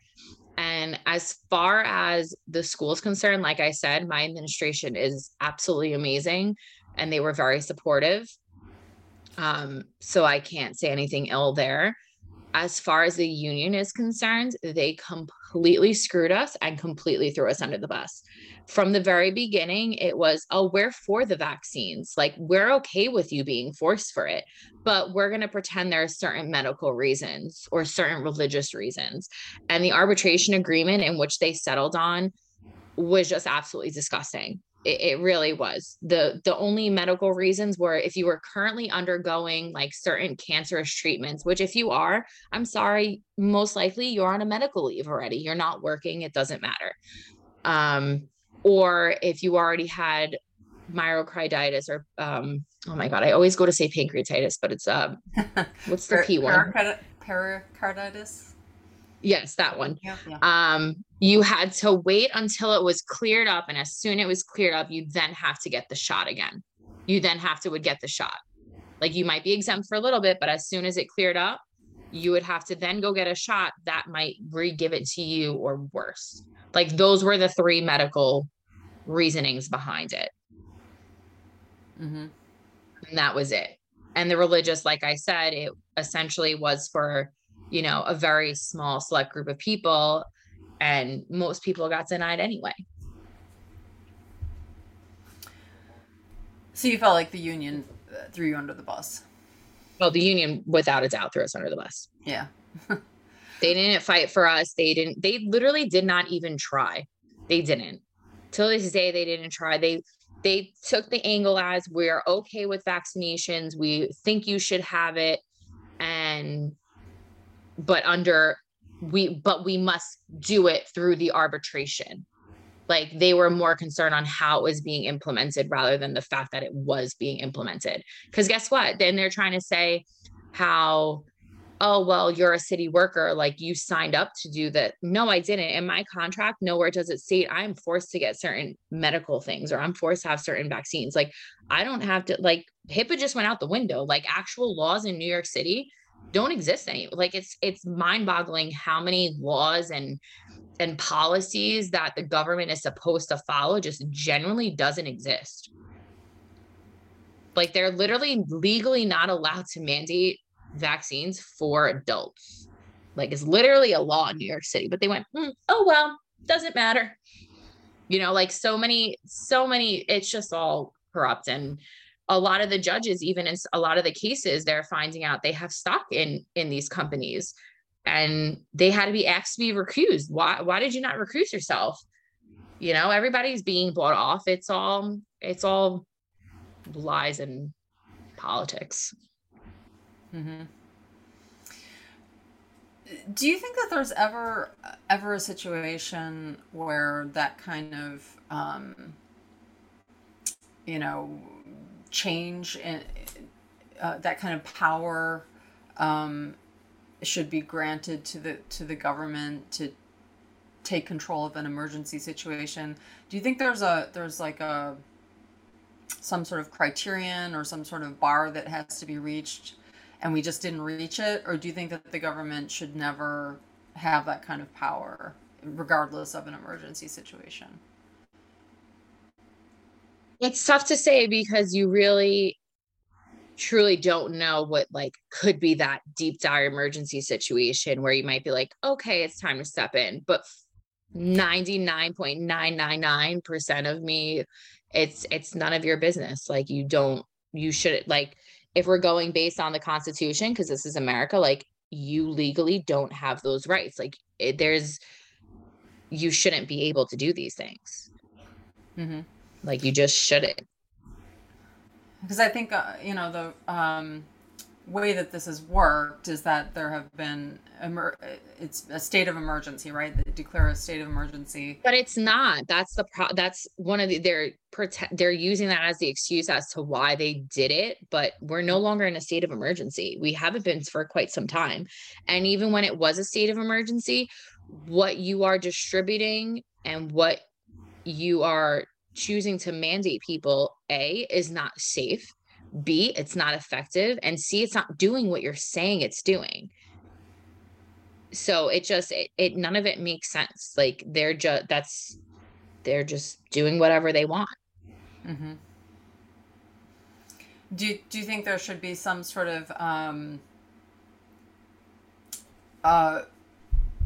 And as far as the school is concerned, like I said, my administration is absolutely amazing and they were very supportive. Um, so I can't say anything ill there. as far as the union is concerned, they completely screwed us and completely threw us under the bus. From the very beginning, it was, oh, we're for the vaccines. Like, we're okay with you being forced for it, but we're going to pretend there are certain medical reasons or certain religious reasons. And the arbitration agreement in which they settled on was just absolutely disgusting it, it really was. The the only medical reasons were if you were currently undergoing like certain cancerous treatments which if you are i'm sorry most likely you're on a medical leave already. You're not working. It doesn't matter. Um or if you already had myocarditis or um oh my god i always go to say pancreatitis but it's um (laughs) what's the p one? pericarditis Yes, that one. Yeah, yeah. Um, you had to wait until it was cleared up, and as soon as it was cleared up, you then have to get the shot again. You then have to would get the shot. Like you might be exempt for a little bit, but as soon as it cleared up, you would have to then go get a shot that might re-give it to you or worse. Like those were the three medical reasonings behind it. Mm-hmm. And that was it. And the religious, like I said, it essentially was for you know, a very small select group of people. And most people got denied anyway. So you felt like the union uh, threw you under the bus? Well, the union, without a doubt, threw us under the bus. Yeah. (laughs) they didn't fight for us. They didn't, they literally did not even try. They didn't. Till this day, they didn't try. They, they took the angle as we're okay with vaccinations. We think you should have it. And but under we but we must do it through the arbitration. Like they were more concerned on how it was being implemented rather than the fact that it was being implemented. Because guess what? Then they're trying to say how oh well you're a city worker like you signed up to do that. No i didn't. In my contract nowhere does it state i'm forced to get certain medical things or i'm forced to have certain vaccines. Like i don't have to like hipaa just went out the window. Like actual laws in new york city don't exist any like it's it's mind-boggling how many laws and and policies that the government is supposed to follow just generally doesn't exist. Like they're literally legally not allowed to mandate vaccines for adults. Like it's literally a law in new york city but they went mm, oh well doesn't matter. You know like so many so many it's just all corrupt and a lot of the judges even in a lot of the cases they're finding out they have stock in in these companies. And they had to be asked to be recused. Why why did you not recuse yourself? You know everybody's being bought off. It's all it's all lies and politics. Mm-hmm. do you think that there's ever ever a situation where that kind of um you know change and uh, that kind of power um, should be granted to the to the government to take control of an emergency situation. Do you think there's a there's like a some sort of criterion or some sort of bar that has to be reached and we just didn't reach it or do you think that the government should never have that kind of power regardless of an emergency situation? It's tough to say because you really truly don't know what like could be that deep dire emergency situation where you might be like okay it's time to step in. But 99.999% of me it's it's none of your business. Like you don't you should like if we're going based on the constitution because this is america like you legally don't have those rights. Like it, there's you shouldn't be able to do these things. Mm-hmm. Like you just shouldn't. Because I think uh, you know the um, way that this has worked is that there have been emer- it's a state of emergency, right? They declare a state of emergency, but it's not. That's the pro. That's one of the they're protect. They're using that as the excuse as to why they did it. But we're no longer in a state of emergency. We haven't been for quite some time, and even when it was a state of emergency, what you are distributing and what you are choosing to mandate people a is not safe b it's not effective and c it's not doing what you're saying it's doing. So it just it, it none of it makes sense. Like they're just that's they're just doing whatever they want. Mm-hmm. do, do you think there should be some sort of um uh,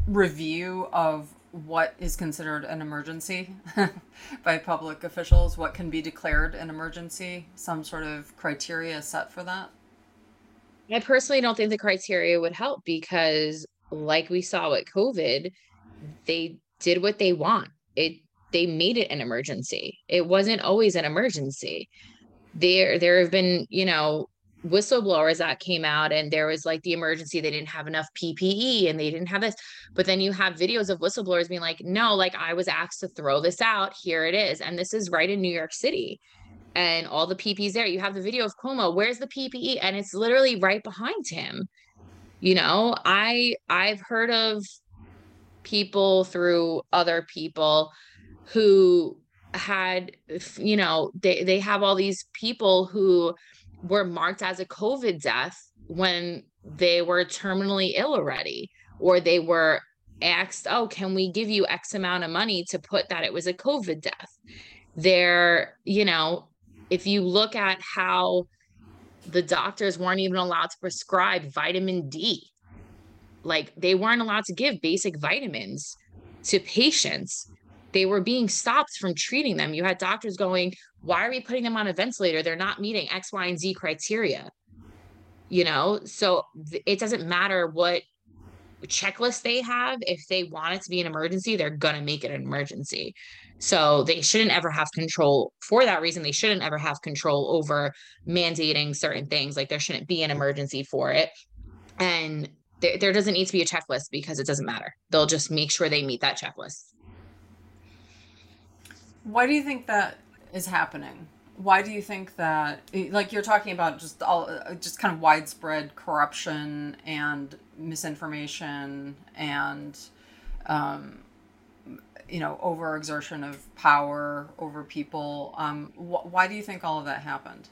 review of what is considered an emergency (laughs) by public officials, what can be declared an emergency, some sort of criteria set for that? I personally don't think the criteria would help because, like we saw with COVID, they did what they want. It they made it an emergency. It wasn't always an emergency. There there have been, you know, whistleblowers that came out and there was like the emergency they didn't have enough PPE and they didn't have this but then you have videos of whistleblowers being like no like I was asked to throw this out. Here it is. And this is right in New York City. And all the PPEs there you have the video of Cuomo where's the PPE and it's literally right behind him. You know I I've heard of people through other people who had you know they they have all these people who were marked as a COVID death when they were terminally ill already, or they were asked, Oh, can we give you X amount of money to put that it was a COVID death? There, you know, if you look at how the doctors weren't even allowed to prescribe vitamin D, like they weren't allowed to give basic vitamins to patients they were being stopped from treating them. You had doctors going, why are we putting them on a ventilator? They're not meeting X, Y, and Z criteria. You know, so th- it doesn't matter what checklist they have. If they want it to be an emergency, they're going to make it an emergency. So they shouldn't ever have control for that reason. They shouldn't ever have control over mandating certain things. Like there shouldn't be an emergency for it. And there, there doesn't need to be a checklist because it doesn't matter. They'll just make sure they meet that checklist. Why do you think that is happening? Why do you think that, like you're talking about, just all, just kind of widespread corruption and misinformation and, um, you know, overexertion of power over people. Um, wh- why do you think all of that happened?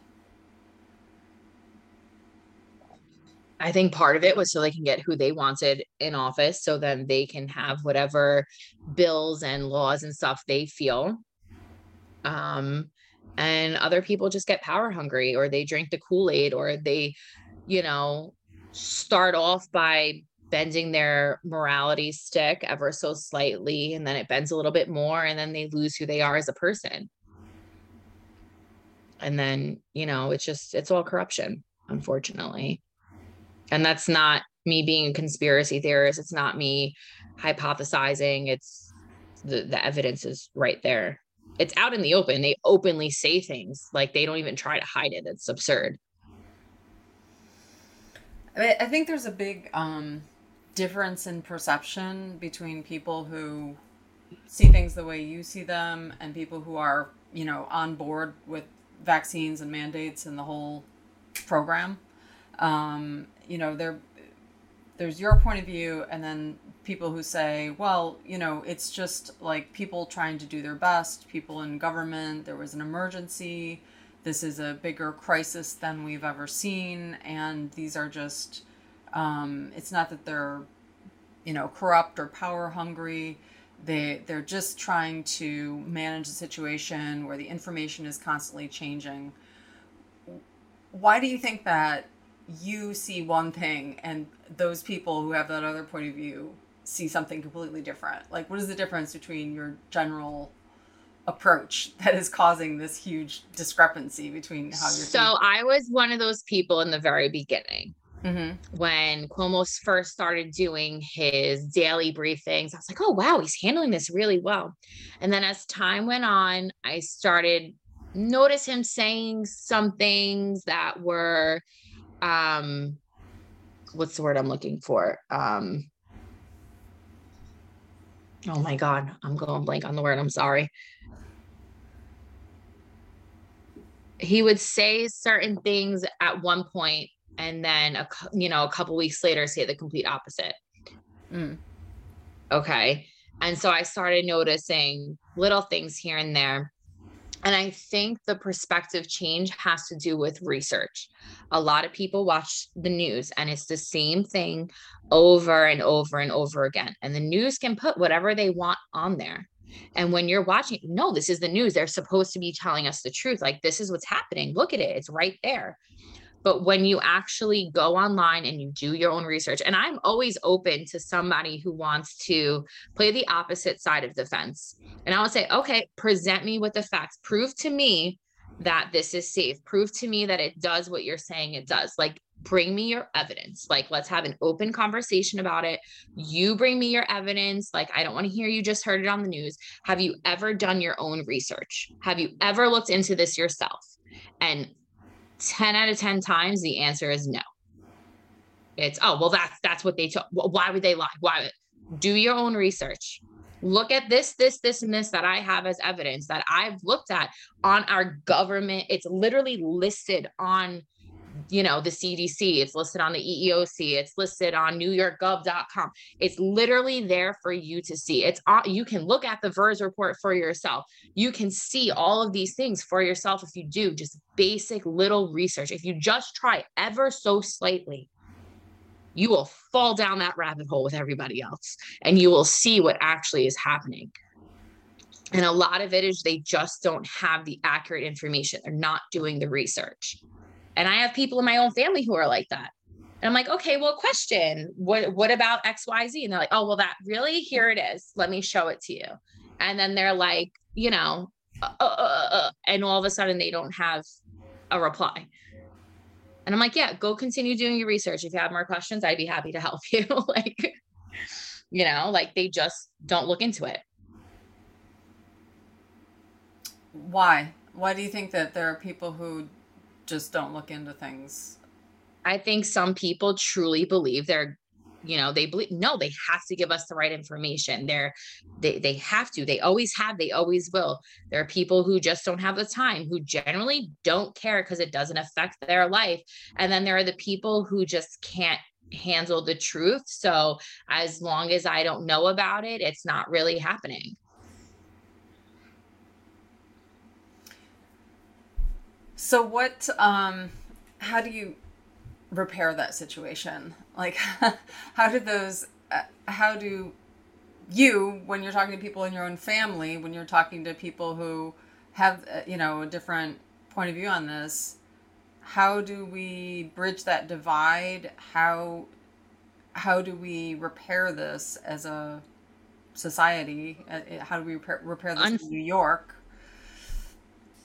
I think part of it was so they can get who they wanted in office so then they can have whatever bills and laws and stuff they feel um, and other people just get power hungry or they drink the Kool-Aid or they, you know, start off by bending their morality stick ever so slightly and then it bends a little bit more and then they lose who they are as a person. And then, you know, it's just it's all corruption, unfortunately. And that's not me being a conspiracy theorist. It's not me hypothesizing. It's the, the evidence is right there it's out in the open. They openly say things like they don't even try to hide it. It's absurd. I think there's a big um, difference in perception between people who see things the way you see them and people who are, you know, on board with vaccines and mandates and the whole program. Um, you know, there, there's your point of view, and then people who say, well, you know, it's just like people trying to do their best, people in government, there was an emergency, this is a bigger crisis than we've ever seen, and these are just, um, it's not that they're, you know, corrupt or power hungry. They, they're just trying to manage a situation where the information is constantly changing. Why do you think that you see one thing and those people who have that other point of view see something completely different? Like, what is the difference between your general approach that is causing this huge discrepancy between how you're? So thinking? I was one of those people in the very beginning. Mm-hmm. When Cuomo first started doing his daily briefings, I was like, oh, wow, he's handling this really well. And then as time went on, I started notice him saying some things that were um what's the word I'm looking for? Um oh my god i'm going blank on the word i'm sorry. He would say certain things at one point and then a you know a couple weeks later say the complete opposite. Mm. okay and so i started noticing little things here and there and I think the perspective change has to do with research. A lot of people watch the news and it's the same thing over and over and over again. And the news can put whatever they want on there. And when you're watching, no, this is the news. They're supposed to be telling us the truth. Like, this is what's happening. Look at it. It's right there. But when you actually go online and you do your own research, and I'm always open to somebody who wants to play the opposite side of the fence. And I would say, okay, present me with the facts. Prove to me that this is safe. Prove to me that it does what you're saying it does. Like, bring me your evidence. Like, let's have an open conversation about it. You bring me your evidence. Like, I don't want to hear you just heard it on the news. Have you ever done your own research? Have you ever looked into this yourself? And 10 out of 10 times, the answer is no. It's, oh, well, that's, that's what they took. Why would they lie? Why? Do your own research look at this, this, this, and this that I have as evidence that I've looked at on our government. It's literally listed on, you know, the CDC, it's listed on the EEOC, it's listed on newyorkgov.com. It's literally there for you to see. It's you can look at the VAERS report for yourself. You can see all of these things for yourself if you do just basic little research. If you just try ever so slightly you will fall down that rabbit hole with everybody else and you will see what actually is happening. And a lot of it is they just don't have the accurate information. They're not doing the research. And I have people in my own family who are like that. And I'm like, okay, well, question. What what about XYZ? And they're like, oh, well, that really, here it is. Let me show it to you. And then they're like, you know, uh, uh, uh, uh and all of a sudden they don't have a reply. And I'm like, yeah, go continue doing your research. If you have more questions, I'd be happy to help (laughs) you. (laughs) like, you know, like they just don't look into it. Why? Why do you think that there are people who just don't look into things? I think some people truly believe they're you know they believe no they have to give us the right information. They're they, they have to. They always have they always will. There are people who just don't have the time who generally don't care because it doesn't affect their life. And then there are the people who just can't handle the truth. So as long as i don't know about it it's not really happening so what um how do you repair that situation? Like, (laughs) how do those, uh, how do you, when you're talking to people in your own family, when you're talking to people who have, uh, you know, a different point of view on this, how do we bridge that divide? How, how do we repair this as a society? Uh, how do we repair, repair this Un- in New York?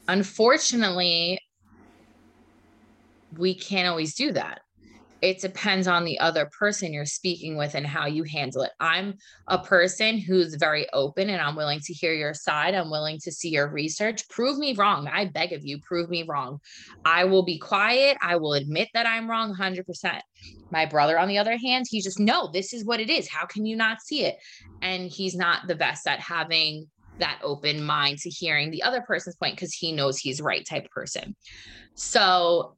Unfortunately, we can't always do that. It depends on the other person you're speaking with and how you handle it. I'm a person who's very open and I'm willing to hear your side. I'm willing to see your research. Prove me wrong. I beg of you, prove me wrong. I will be quiet. I will admit that I'm wrong 100%. My brother, on the other hand, he's just, no, this is what it is. How can you not see it? And he's not the best at having that open mind to hearing the other person's point because he knows he's right type person. So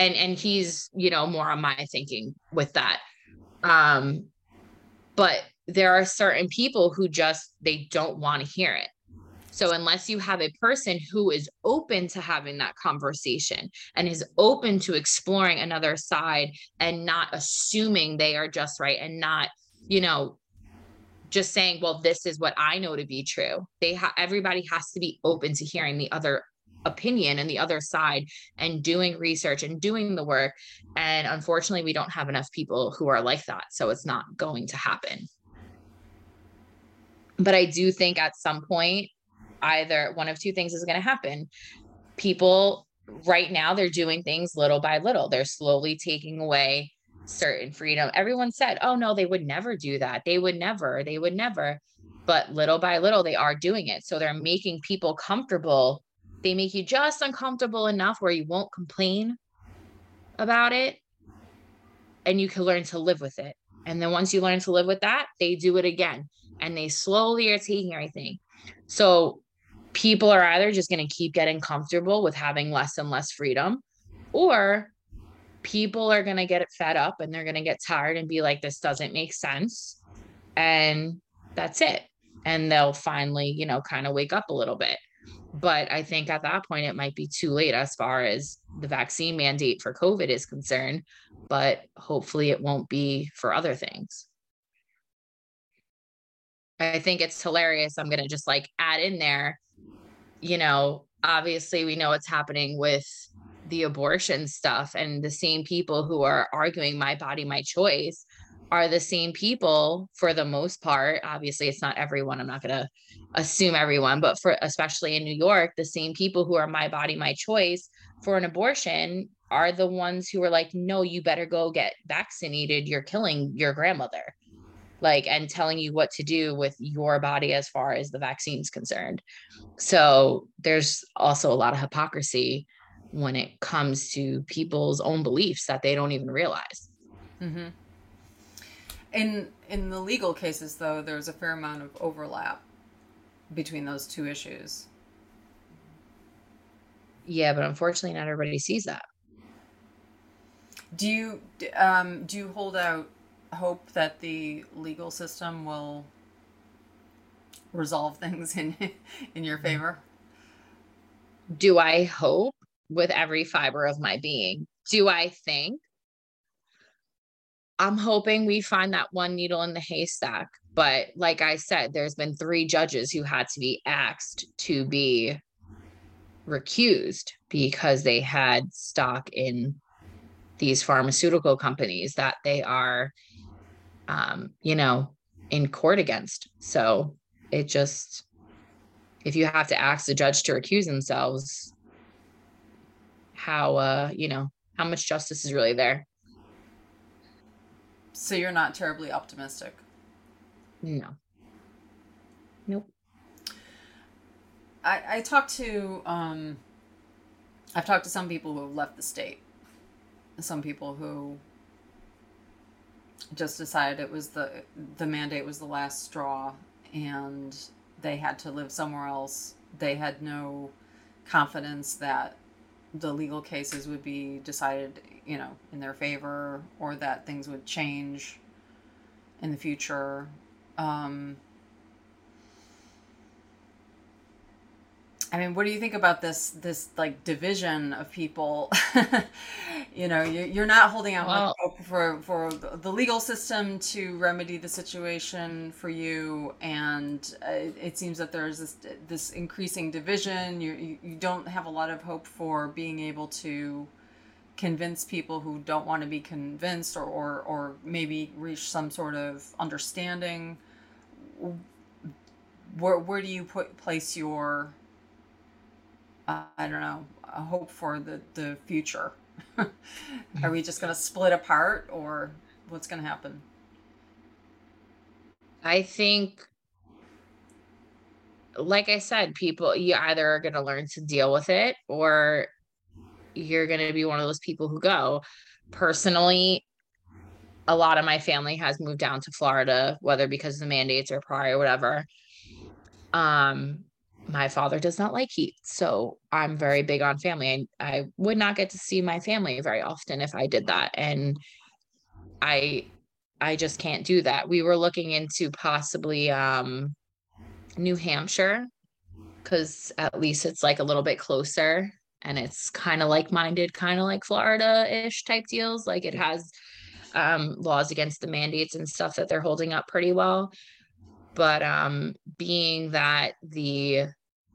and and he's you know more on my thinking with that. Um but there are certain people who just they don't want to hear it. So unless you have a person who is open to having that conversation and is open to exploring another side and not assuming they are just right and not you know just saying well this is what i know to be true. They ha- everybody has to be open to hearing the other opinion and the other side and doing research and doing the work. And unfortunately, we don't have enough people who are like that. So it's not going to happen. But I do think at some point, either one of two things is going to happen. People right now, they're doing things little by little, they're slowly taking away certain freedom. Everyone said, oh, no, they would never do that. They would never, they would never. But little by little, they are doing it. So they're making people comfortable they make you just uncomfortable enough where you won't complain about it. And you can learn to live with it. And then once you learn to live with that, they do it again. And they slowly are taking everything. So people are either just going to keep getting comfortable with having less and less freedom or people are going to get fed up and they're going to get tired and be like this doesn't make sense. And that's it. And they'll finally you know kind of wake up a little bit but I think at that point, it might be too late as far as the vaccine mandate for COVID is concerned. But hopefully, it won't be for other things. I think it's hilarious. I'm going to just like add in there, you know, obviously, we know what's happening with the abortion stuff and the same people who are arguing my body my choice are the same people for the most part. Obviously it's not everyone. I'm not going to assume everyone but for especially in new york the same people who are my body my choice for an abortion are the ones who are like no you better go get vaccinated. You're killing your grandmother like and telling you what to do with your body as far as the vaccine's concerned. So there's also a lot of hypocrisy when it comes to people's own beliefs that they don't even realize. Mm-hmm. In in the legal cases though there's a fair amount of overlap between those two issues yeah but unfortunately not everybody sees that do you um, do you hold out hope that the legal system will resolve things (laughs) in in your favor? Do I hope with every fiber of my being? Do I think? I'm hoping we find that one needle in the haystack. But like I said, there's been three judges who had to be asked to be recused because they had stock in these pharmaceutical companies that they are um, you know, in court against. So it just, if you have to ask the judge to recuse themselves, how, uh, you know, how much justice is really there? So you're not terribly optimistic? No. Nope. I, I talked to, um, I've talked to some people who have left the state, some people who just decided it was the the mandate was the last straw and they had to live somewhere else they had no confidence that the legal cases would be decided you know in their favor or that things would change in the future um, I mean, what do you think about this this like division of people? (laughs) you know, you're not holding out well, hope for for the legal system to remedy the situation for you, and uh, it seems that there's this this increasing division. You you don't have a lot of hope for being able to convince people who don't want to be convinced, or or, or maybe reach some sort of understanding. Where where do you put place your uh, I don't know, hope for the, the future. (laughs) Are we just going to split apart or what's going to happen? I think, like I said, people, you either are going to learn to deal with it or you're going to be one of those people who go. Personally, a lot of my family has moved down to Florida, whether because of the mandates or prior, or whatever. Um, my father does not like heat. So I'm very big on family. I, I would not get to see my family very often if I did that. And I I just can't do that. We were looking into possibly um New Hampshire because at least it's like a little bit closer and it's kind of like minded, kind of like Florida ish type deals. Like it has um, laws against the mandates and stuff that they're holding up pretty well. But um, being that the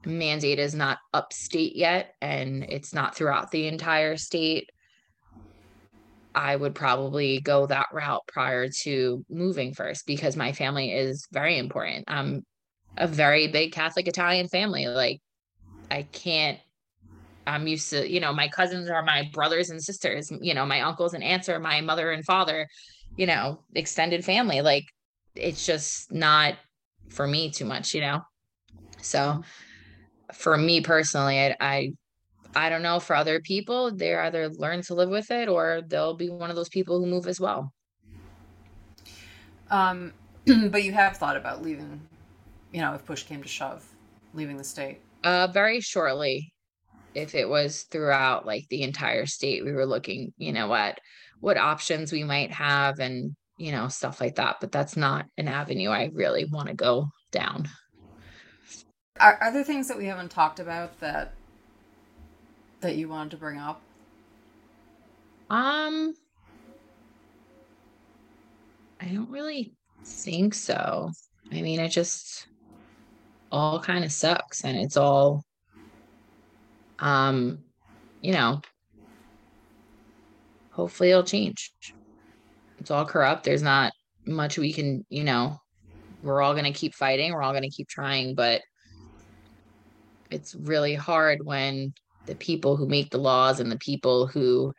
mandate is not upstate yet and it's not throughout the entire state, I would probably go that route prior to moving first because my family is very important. I'm a very big Catholic Italian family. Like, I can't, I'm used to, you know, my cousins are my brothers and sisters, you know, my uncles and aunts are my mother and father, you know, extended family. Like, it's just not for me too much, you know? So for me personally, I, I I don't know for other people, they either learn to live with it or they'll be one of those people who move as well. Um, (clears throat) but you have thought about leaving, you know, if push came to shove, leaving the state. Uh, very shortly, if it was throughout like the entire state, we were looking, you know, at what options we might have and you know stuff like that. But that's not an avenue I really want to go down. Are, are there things that we haven't talked about that that you wanted to bring up? Um, I don't really think so. I mean, it just all kind of sucks and it's all um, you know, hopefully it'll change. It's all corrupt. There's not much we can, you know, we're all going to keep fighting. We're all going to keep trying, but it's really hard when the people who make the laws and the people who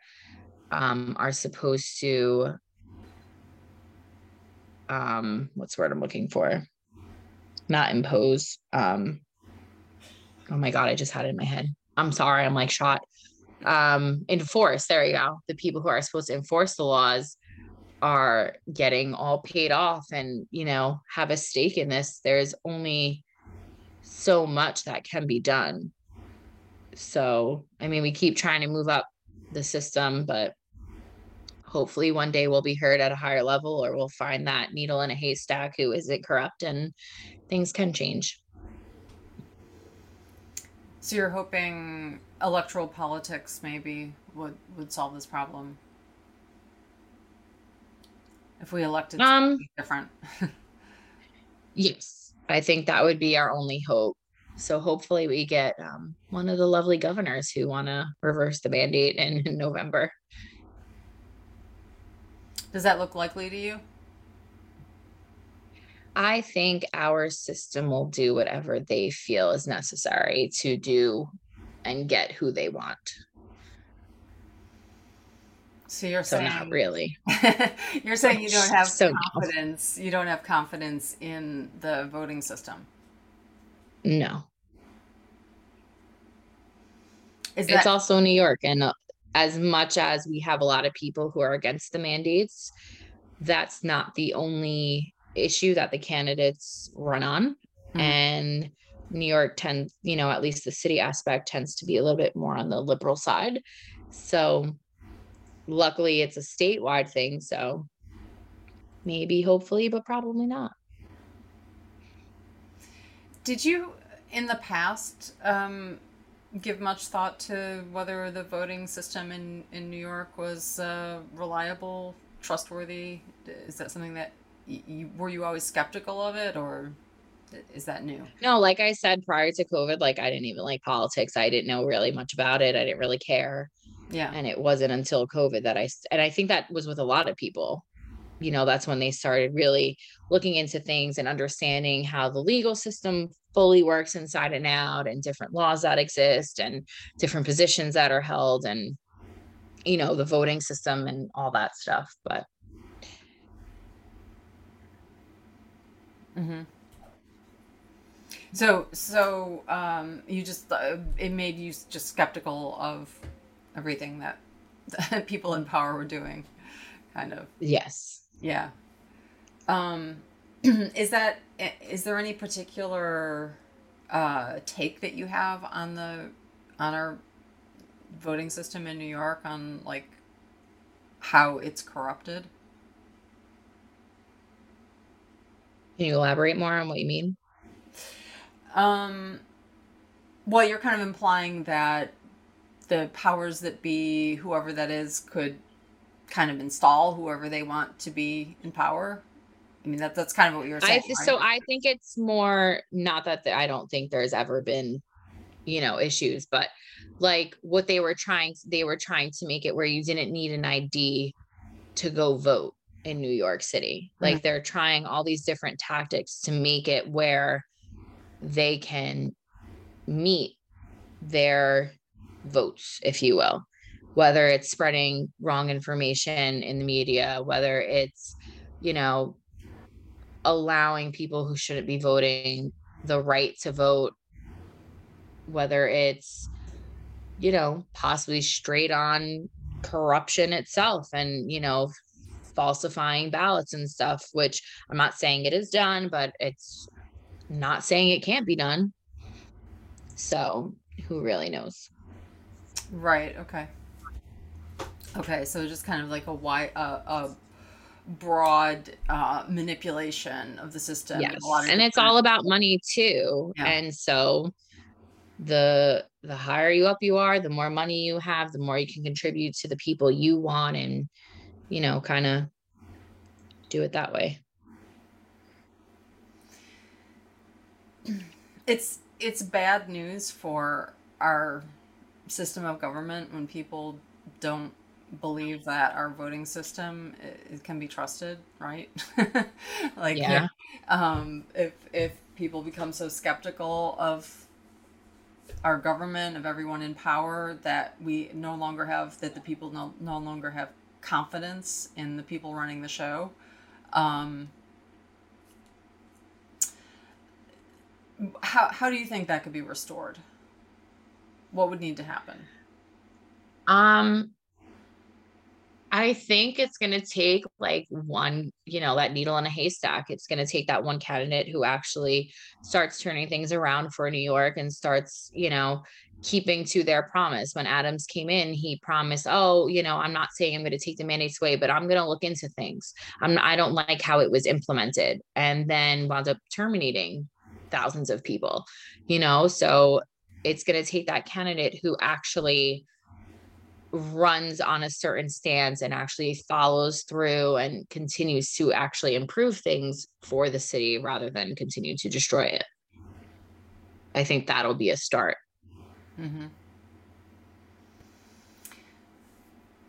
um, are supposed to um what's the word i'm looking for not impose um oh my god i just had it in my head i'm sorry i'm like shot. Um enforce there you go. The people who are supposed to enforce the laws are getting all paid off and you know have a stake in this. There's only so much that can be done. So i mean we keep trying to move up the system but hopefully one day we'll be heard at a higher level or we'll find that needle in a haystack who isn't corrupt and things can change so you're hoping electoral politics maybe would would solve this problem? If we elected um different. (laughs) yes. I think that would be our only hope. So hopefully we get um, one of the lovely governors who want to reverse the mandate in, in (laughs) november. Does that look likely to you? I think our system will do whatever they feel is necessary to do and get who they want. So you're so saying not really. (laughs) you're saying you don't have (laughs) so confidence. No. You don't have confidence in the voting system. No. Is that- it's also New York, and uh, as much as we have a lot of people who are against the mandates, that's not the only issue that the candidates run on. Mm-hmm. And New York tends, you know, at least the city aspect tends to be a little bit more on the liberal side. So luckily it's a statewide thing. So maybe, hopefully, but probably not. Did you in the past um, give much thought to whether the voting system in, in New York was uh, reliable, trustworthy? Is that something that you were you always skeptical of it, or is that new? No, like I said prior to COVID, like I didn't even like politics. I didn't know really much about it. I didn't really care. Yeah. And it wasn't until COVID that I and I think that was with a lot of people you know that's when they started really looking into things and understanding how the legal system fully works inside and out and different laws that exist and different positions that are held and you know the voting system and all that stuff but mm-hmm. so so um you just uh, it made you just skeptical of everything that, (laughs) that people in power were doing kind of yes yeah. Um, (clears throat) is that is there any particular uh, take that you have on the on our voting system in New York on like how it's corrupted? Can you elaborate more on what you mean? Um, well, you're kind of implying that the powers that be, whoever that is, could kind of install whoever they want to be in power. I mean, that, that's kind of what you were saying. I, right? So I think it's more not that the, I don't think there's ever been, you know, issues, but like what they were trying, they were trying to make it where you didn't need an ID to go vote in New York City. Like mm-hmm. they're trying all these different tactics to make it where they can meet their votes, if you will whether it's spreading wrong information in the media, whether it's, you know, allowing people who shouldn't be voting the right to vote, whether it's, you know, possibly straight on corruption itself and, you know, falsifying ballots and stuff, which I'm not saying it is done, but it's not saying it can't be done. So who really knows? Right. Okay. Okay, so just kind of like a wide, uh, a broad uh, manipulation of the system. Yes, and it's all about money too. Yeah. And so the the higher you up you are, the more money you have, the more you can contribute to the people you want, and you know, kind of do it that way. It's it's bad news for our system of government when people don't believe that our voting system it, can be trusted, right? (laughs) like, yeah. um, if if people become so skeptical of our government, of everyone in power, that we no longer have that the people no, no longer have confidence in the people running the show. Um, how how do you think that could be restored? What would need to happen? Um I think it's going to take like one, you know, that needle in a haystack. It's going to take that one candidate who actually starts turning things around for New York and starts, you know, keeping to their promise. When Adams came in, he promised, "Oh, you know, I'm not saying I'm going to take the mandates away, but I'm going to look into things. I'm I don't like how it was implemented." And then wound up terminating thousands of people, you know? So it's going to take that candidate who actually runs on a certain stance and actually follows through and continues to actually improve things for the city rather than continue to destroy it. I think that'll be a start. Mm-hmm.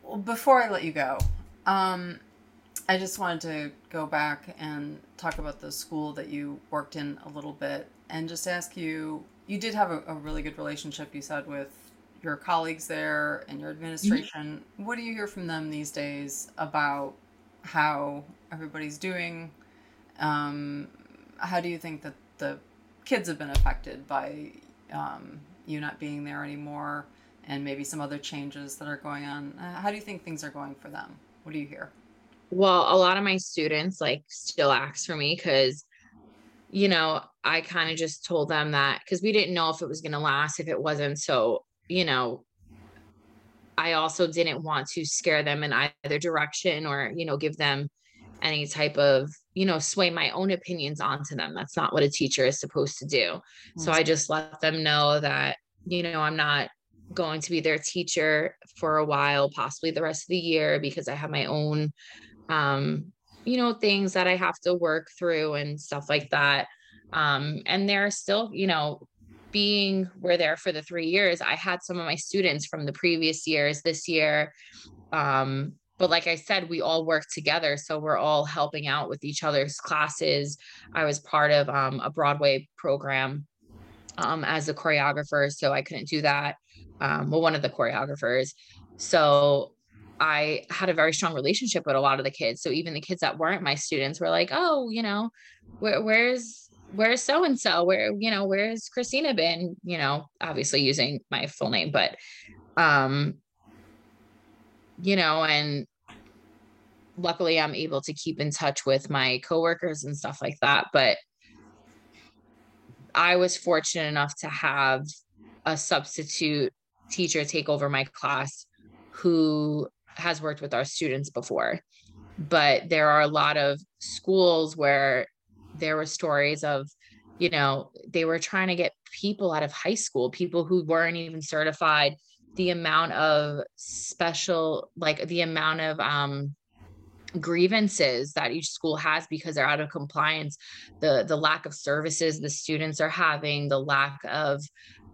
Well, before I let you go, um, I just wanted to go back and talk about the school that you worked in a little bit and just ask you you did have a, a really good relationship, you said, with your colleagues there and your administration. Mm-hmm. What do you hear from them these days about how everybody's doing? Um, how do you think that the kids have been affected by um, you not being there anymore and maybe some other changes that are going on? Uh, how do you think things are going for them? What do you hear? Well, a lot of my students like still ask for me because you know, I kind of just told them that because we didn't know if it was going to last, if it wasn't. So you know, I also didn't want to scare them in either direction or, you know, give them any type of, you know, sway my own opinions onto them. That's not what a teacher is supposed to do. Mm-hmm. So I just let them know that, you know, I'm not going to be their teacher for a while, possibly the rest of the year, because I have my own, um, you know, things that I have to work through and stuff like that. Um, and they're still, you know, being we're there for the three years, I had some of my students from the previous years this year. Um, but like I said, we all work together. So we're all helping out with each other's classes. I was part of um, a Broadway program um, as a choreographer. So I couldn't do that. Um, well, one of the choreographers. So I had a very strong relationship with a lot of the kids. So even the kids that weren't my students were like, oh, you know, where, where's where's so and so where you know where's christina been you know obviously using my full name but um you know and luckily i'm able to keep in touch with my coworkers and stuff like that but i was fortunate enough to have a substitute teacher take over my class who has worked with our students before. But there are a lot of schools where there were stories of you know they were trying to get people out of high school people who weren't even certified. The amount of special like the amount of um grievances that each school has because they're out of compliance the the lack of services the students are having the lack of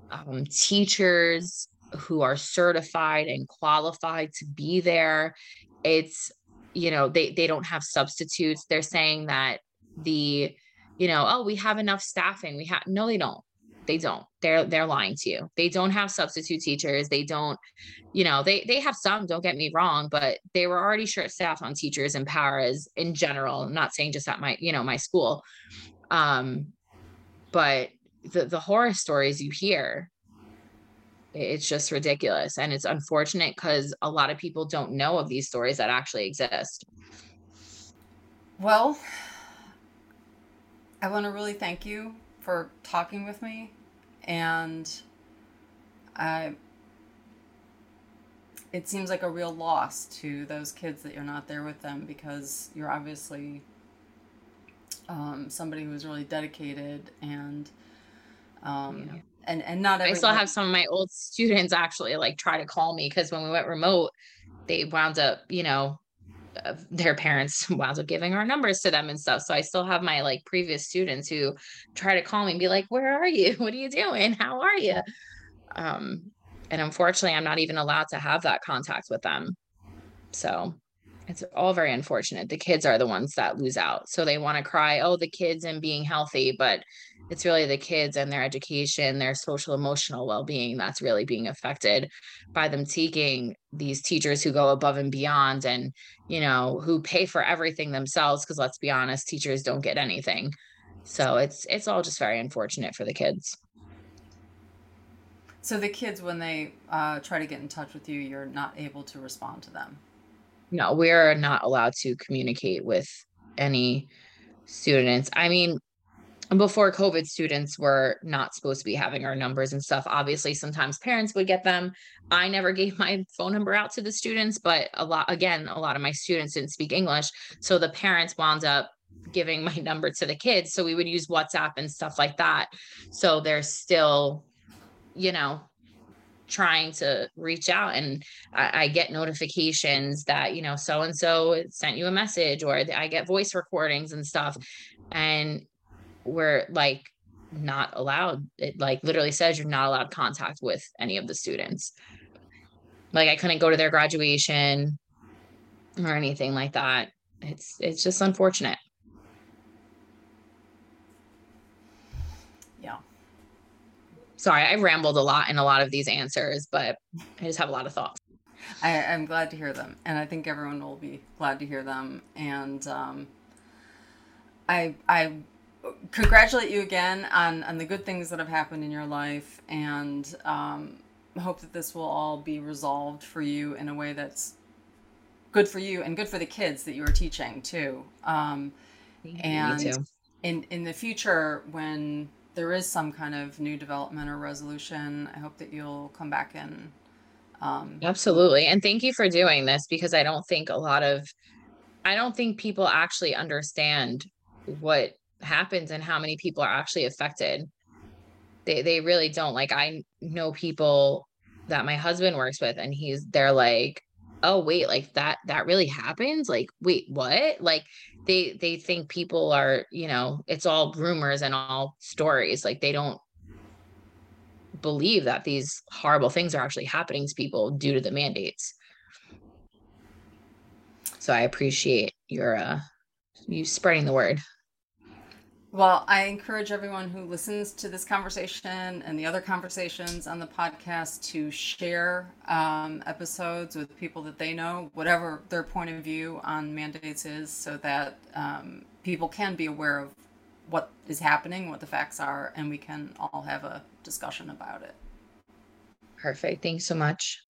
um, teachers who are certified and qualified to be there. It's you know they they don't have substitutes. They're saying that the you know oh we have enough staffing. We have no they don't they don't. They're they're lying to you. They don't have substitute teachers. They don't you know they they have some don't get me wrong but they were already short staffed on teachers and paras in general. I'm not saying just at my you know my school. Um but the the horror stories you hear it's just ridiculous. And it's unfortunate because a lot of people don't know of these stories that actually exist. Well I want to really thank you for talking with me. And I, it seems like a real loss to those kids that you're not there with them because you're obviously um, somebody who's really dedicated and um, yeah. and and not I still have some of my old students actually like try to call me because when we went remote, they wound up you know their parents (laughs) wound up giving our numbers to them and stuff. So I still have my like previous students who try to call me and be like, "Where are you? (laughs) What are you doing? How are you?" Um, and unfortunately, I'm not even allowed to have that contact with them. So it's all very unfortunate. The kids are the ones that lose out. So they want to cry, oh, the kids and being healthy, but it's really the kids and their education, their social emotional well-being that's really being affected by them taking these teachers who go above and beyond and, you know, who pay for everything themselves because let's be honest, teachers don't get anything. So it's it's all just very unfortunate for the kids. So the kids, when they uh, try to get in touch with you, you're not able to respond to them. No, we're not allowed to communicate with any students. I mean, before COVID, students were not supposed to be having our numbers and stuff. Obviously, sometimes parents would get them. I never (laughs) gave my phone number out to the students, but a lot, again, a lot of my students didn't speak English. So the parents wound up giving my number to the kids. So we would use WhatsApp and stuff like that. So there's still you know, trying to reach out and I, I, get notifications that you know so and so sent you a message or i get voice recordings and stuff and we're like not allowed. It like literally says you're not allowed contact with any of the students. Like i couldn't go to their graduation or anything like that. It's it's just unfortunate sorry, I rambled a lot in a lot of these answers, but I just have a lot of thoughts. I, am glad to hear them, and I think everyone will be glad to hear them. And um, I I congratulate you again on on the good things that have happened in your life, and um, hope that this will all be resolved for you in a way that's good for you and good for the kids that you are teaching too. Um, and too. in in the future when there is some kind of new development or resolution, I hope that you'll come back and um, absolutely. And thank you for doing this because I don't think a lot of, I don't think people actually understand what happens and how many people are actually affected. They they really don't. Like I know people that my husband works with, and he's they're like, oh wait like that that really happens like wait what like they they think people are you know it's all rumors and all stories. Like they don't believe that these horrible things are actually happening to people due to the mandates. So i appreciate your uh you spreading the word well, I encourage everyone who listens to this conversation and the other conversations on the podcast to share um, episodes with people that they know, whatever their point of view on mandates is, so that um, people can be aware of what is happening, what the facts are, and we can all have a discussion about it. Perfect. Thanks so much.